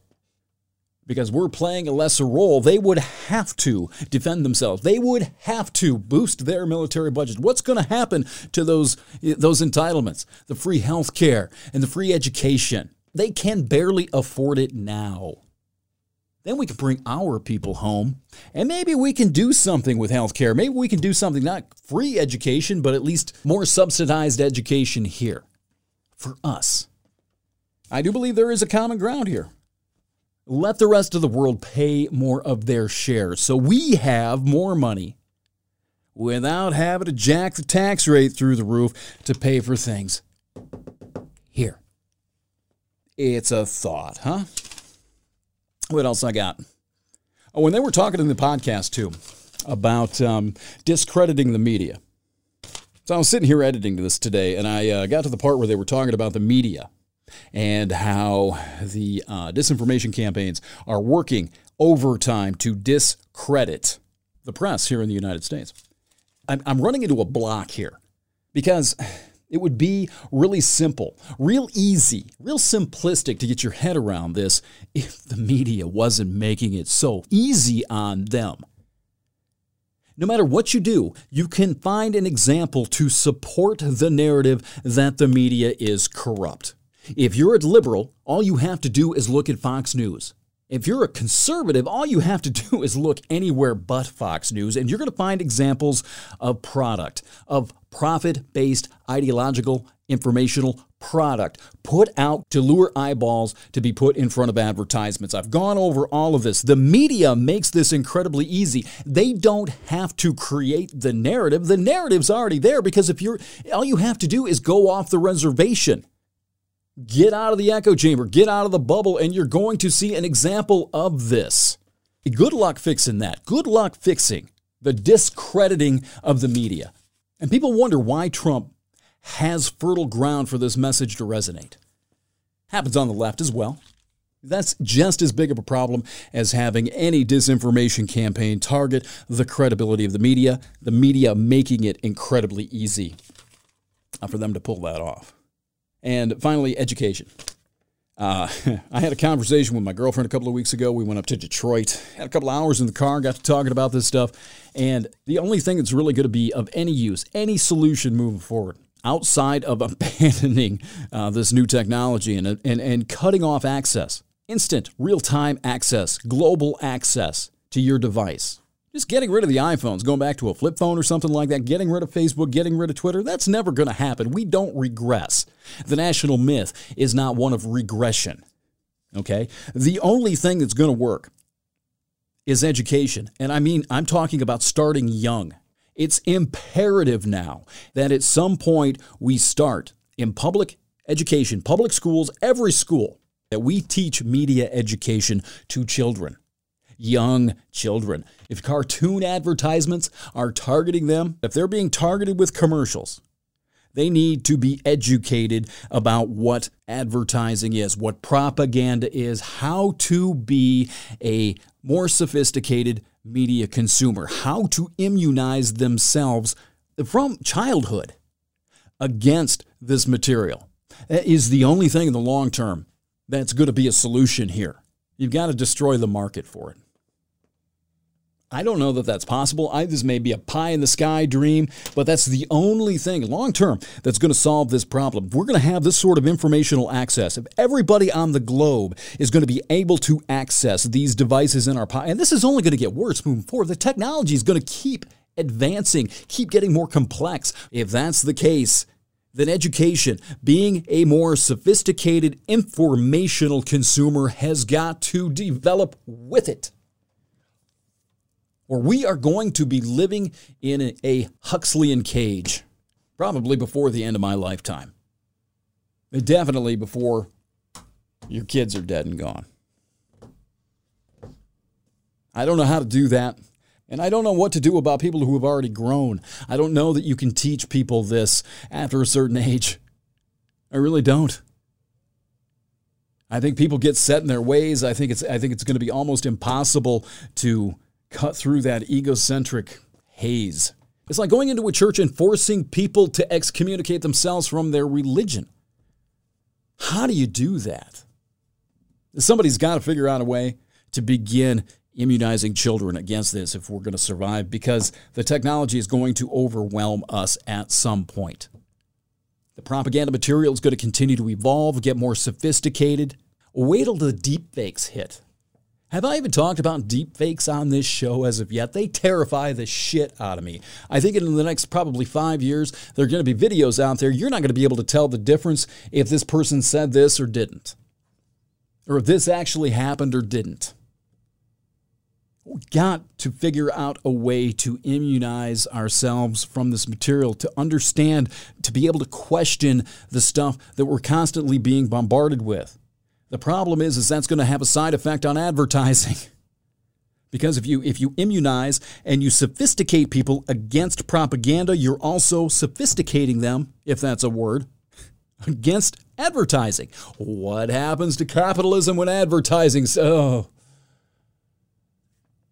because we're playing a lesser role, they would have to defend themselves. They would have to boost their military budget. What's going to happen to those those entitlements, the free health care and the free education? They can barely afford it now. Then we can bring our people home and maybe we can do something with healthcare. Maybe we can do something, not free education, but at least more subsidized education here for us. I do believe there is a common ground here. Let the rest of the world pay more of their share so we have more money without having to jack the tax rate through the roof to pay for things here. It's a thought, huh? What else I got? Oh, when they were talking in the podcast too about um, discrediting the media. So I was sitting here editing this today, and I uh, got to the part where they were talking about the media and how the uh, disinformation campaigns are working overtime to discredit the press here in the United States. I'm, I'm running into a block here because it would be really simple, real easy, real simplistic to get your head around this if the media wasn't making it so easy on them. No matter what you do, you can find an example to support the narrative that the media is corrupt. If you're a liberal, all you have to do is look at Fox News. If you're a conservative, all you have to do is look anywhere but Fox News, and you're going to find examples of product, of profit based ideological informational product put out to lure eyeballs to be put in front of advertisements. I've gone over all of this. The media makes this incredibly easy. They don't have to create the narrative. The narrative's already there because if you're all you have to do is go off the reservation. Get out of the echo chamber, get out of the bubble, and you're going to see an example of this. Good luck fixing that. Good luck fixing the discrediting of the media. And people wonder why Trump has fertile ground for this message to resonate. Happens on the left as well. That's just as big of a problem as having any disinformation campaign target the credibility of the media, the media making it incredibly easy uh, for them to pull that off. And finally, education. Uh, I had a conversation with my girlfriend a couple of weeks ago. We went up to Detroit, had a couple hours in the car, got to talking about this stuff. And the only thing that's really going to be of any use, any solution moving forward, outside of abandoning uh, this new technology and, and, and cutting off access, instant, real time access, global access to your device. Just getting rid of the iPhones, going back to a flip phone or something like that, getting rid of Facebook, getting rid of Twitter, that's never going to happen. We don't regress. The national myth is not one of regression. Okay? The only thing that's going to work is education. And I mean, I'm talking about starting young. It's imperative now that at some point we start in public education, public schools, every school, that we teach media education to children young children. If cartoon advertisements are targeting them, if they're being targeted with commercials, they need to be educated about what advertising is, what propaganda is, how to be a more sophisticated media consumer, how to immunize themselves from childhood against this material. That is the only thing in the long term that's going to be a solution here. You've got to destroy the market for it. I don't know that that's possible. I, this may be a pie in the sky dream, but that's the only thing long term that's going to solve this problem. We're going to have this sort of informational access, if everybody on the globe is going to be able to access these devices in our pie, and this is only going to get worse moving forward, the technology is going to keep advancing, keep getting more complex. If that's the case, then education, being a more sophisticated informational consumer, has got to develop with it. Or we are going to be living in a, Huxleyan cage, probably before the end of my lifetime. Definitely before your kids are dead and gone. I don't know how to do that. And I don't know what to do about people who have already grown. I don't know that you can teach people this after a certain age. I really don't. I think people get set in their ways. I think it's I think it's going to be almost impossible to cut through that egocentric haze. It's like going into a church and forcing people to excommunicate themselves from their religion. How do you do that? Somebody's got to figure out a way to begin immunizing children against this if we're going to survive because the technology is going to overwhelm us at some point. The propaganda material is going to continue to evolve, get more sophisticated. Wait till the deepfakes hit. Have I even talked about deepfakes on this show as of yet? They terrify the shit out of me. I think in the next probably five years, there are going to be videos out there. You're not going to be able to tell the difference if this person said this or didn't, or if this actually happened or didn't. We got to figure out a way to immunize ourselves from this material, to understand, to be able to question the stuff that we're constantly being bombarded with. The problem is, is that's going to have a side effect on advertising. Because if you if you immunize and you sophisticate people against propaganda, you're also sophisticating them, if that's a word, against advertising. What happens to capitalism when advertising? So,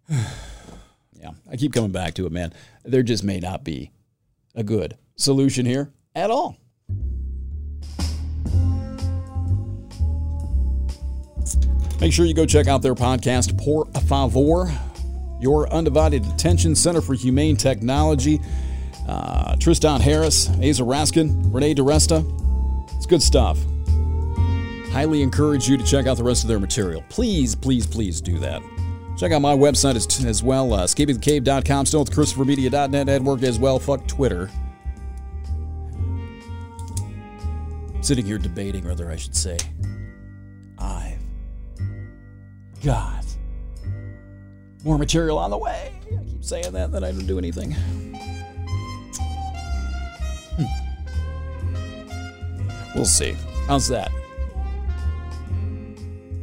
oh. yeah, I keep coming back to it, man. There just may not be a good solution here at all. Make sure you go check out their podcast, Por Favor, your undivided attention center for humane technology. Uh, Tristan Harris, Aza Raskin, Renee DiResta. It's good stuff. Highly encourage you to check out the rest of their material. Please, please, please do that. Check out my website as, as well, uh, escapingthecave.com, still at ChristopherMedia.net network as well. Fuck Twitter. Sitting here debating whether I should say, I've got more material on the way. I keep saying that, then I don't do anything. Hmm. We'll see. How's that?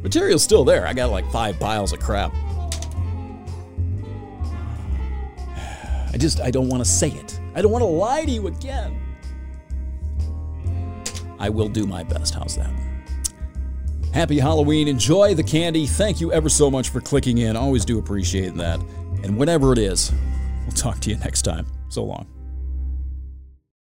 Material's still there. I got like five piles of crap. I just, I don't want to say it. I don't want to lie to you again. I will do my best. How's that? Happy Halloween. Enjoy the candy. Thank you ever so much for clicking in. Always do appreciate that. And whatever it is, we'll talk to you next time. So long.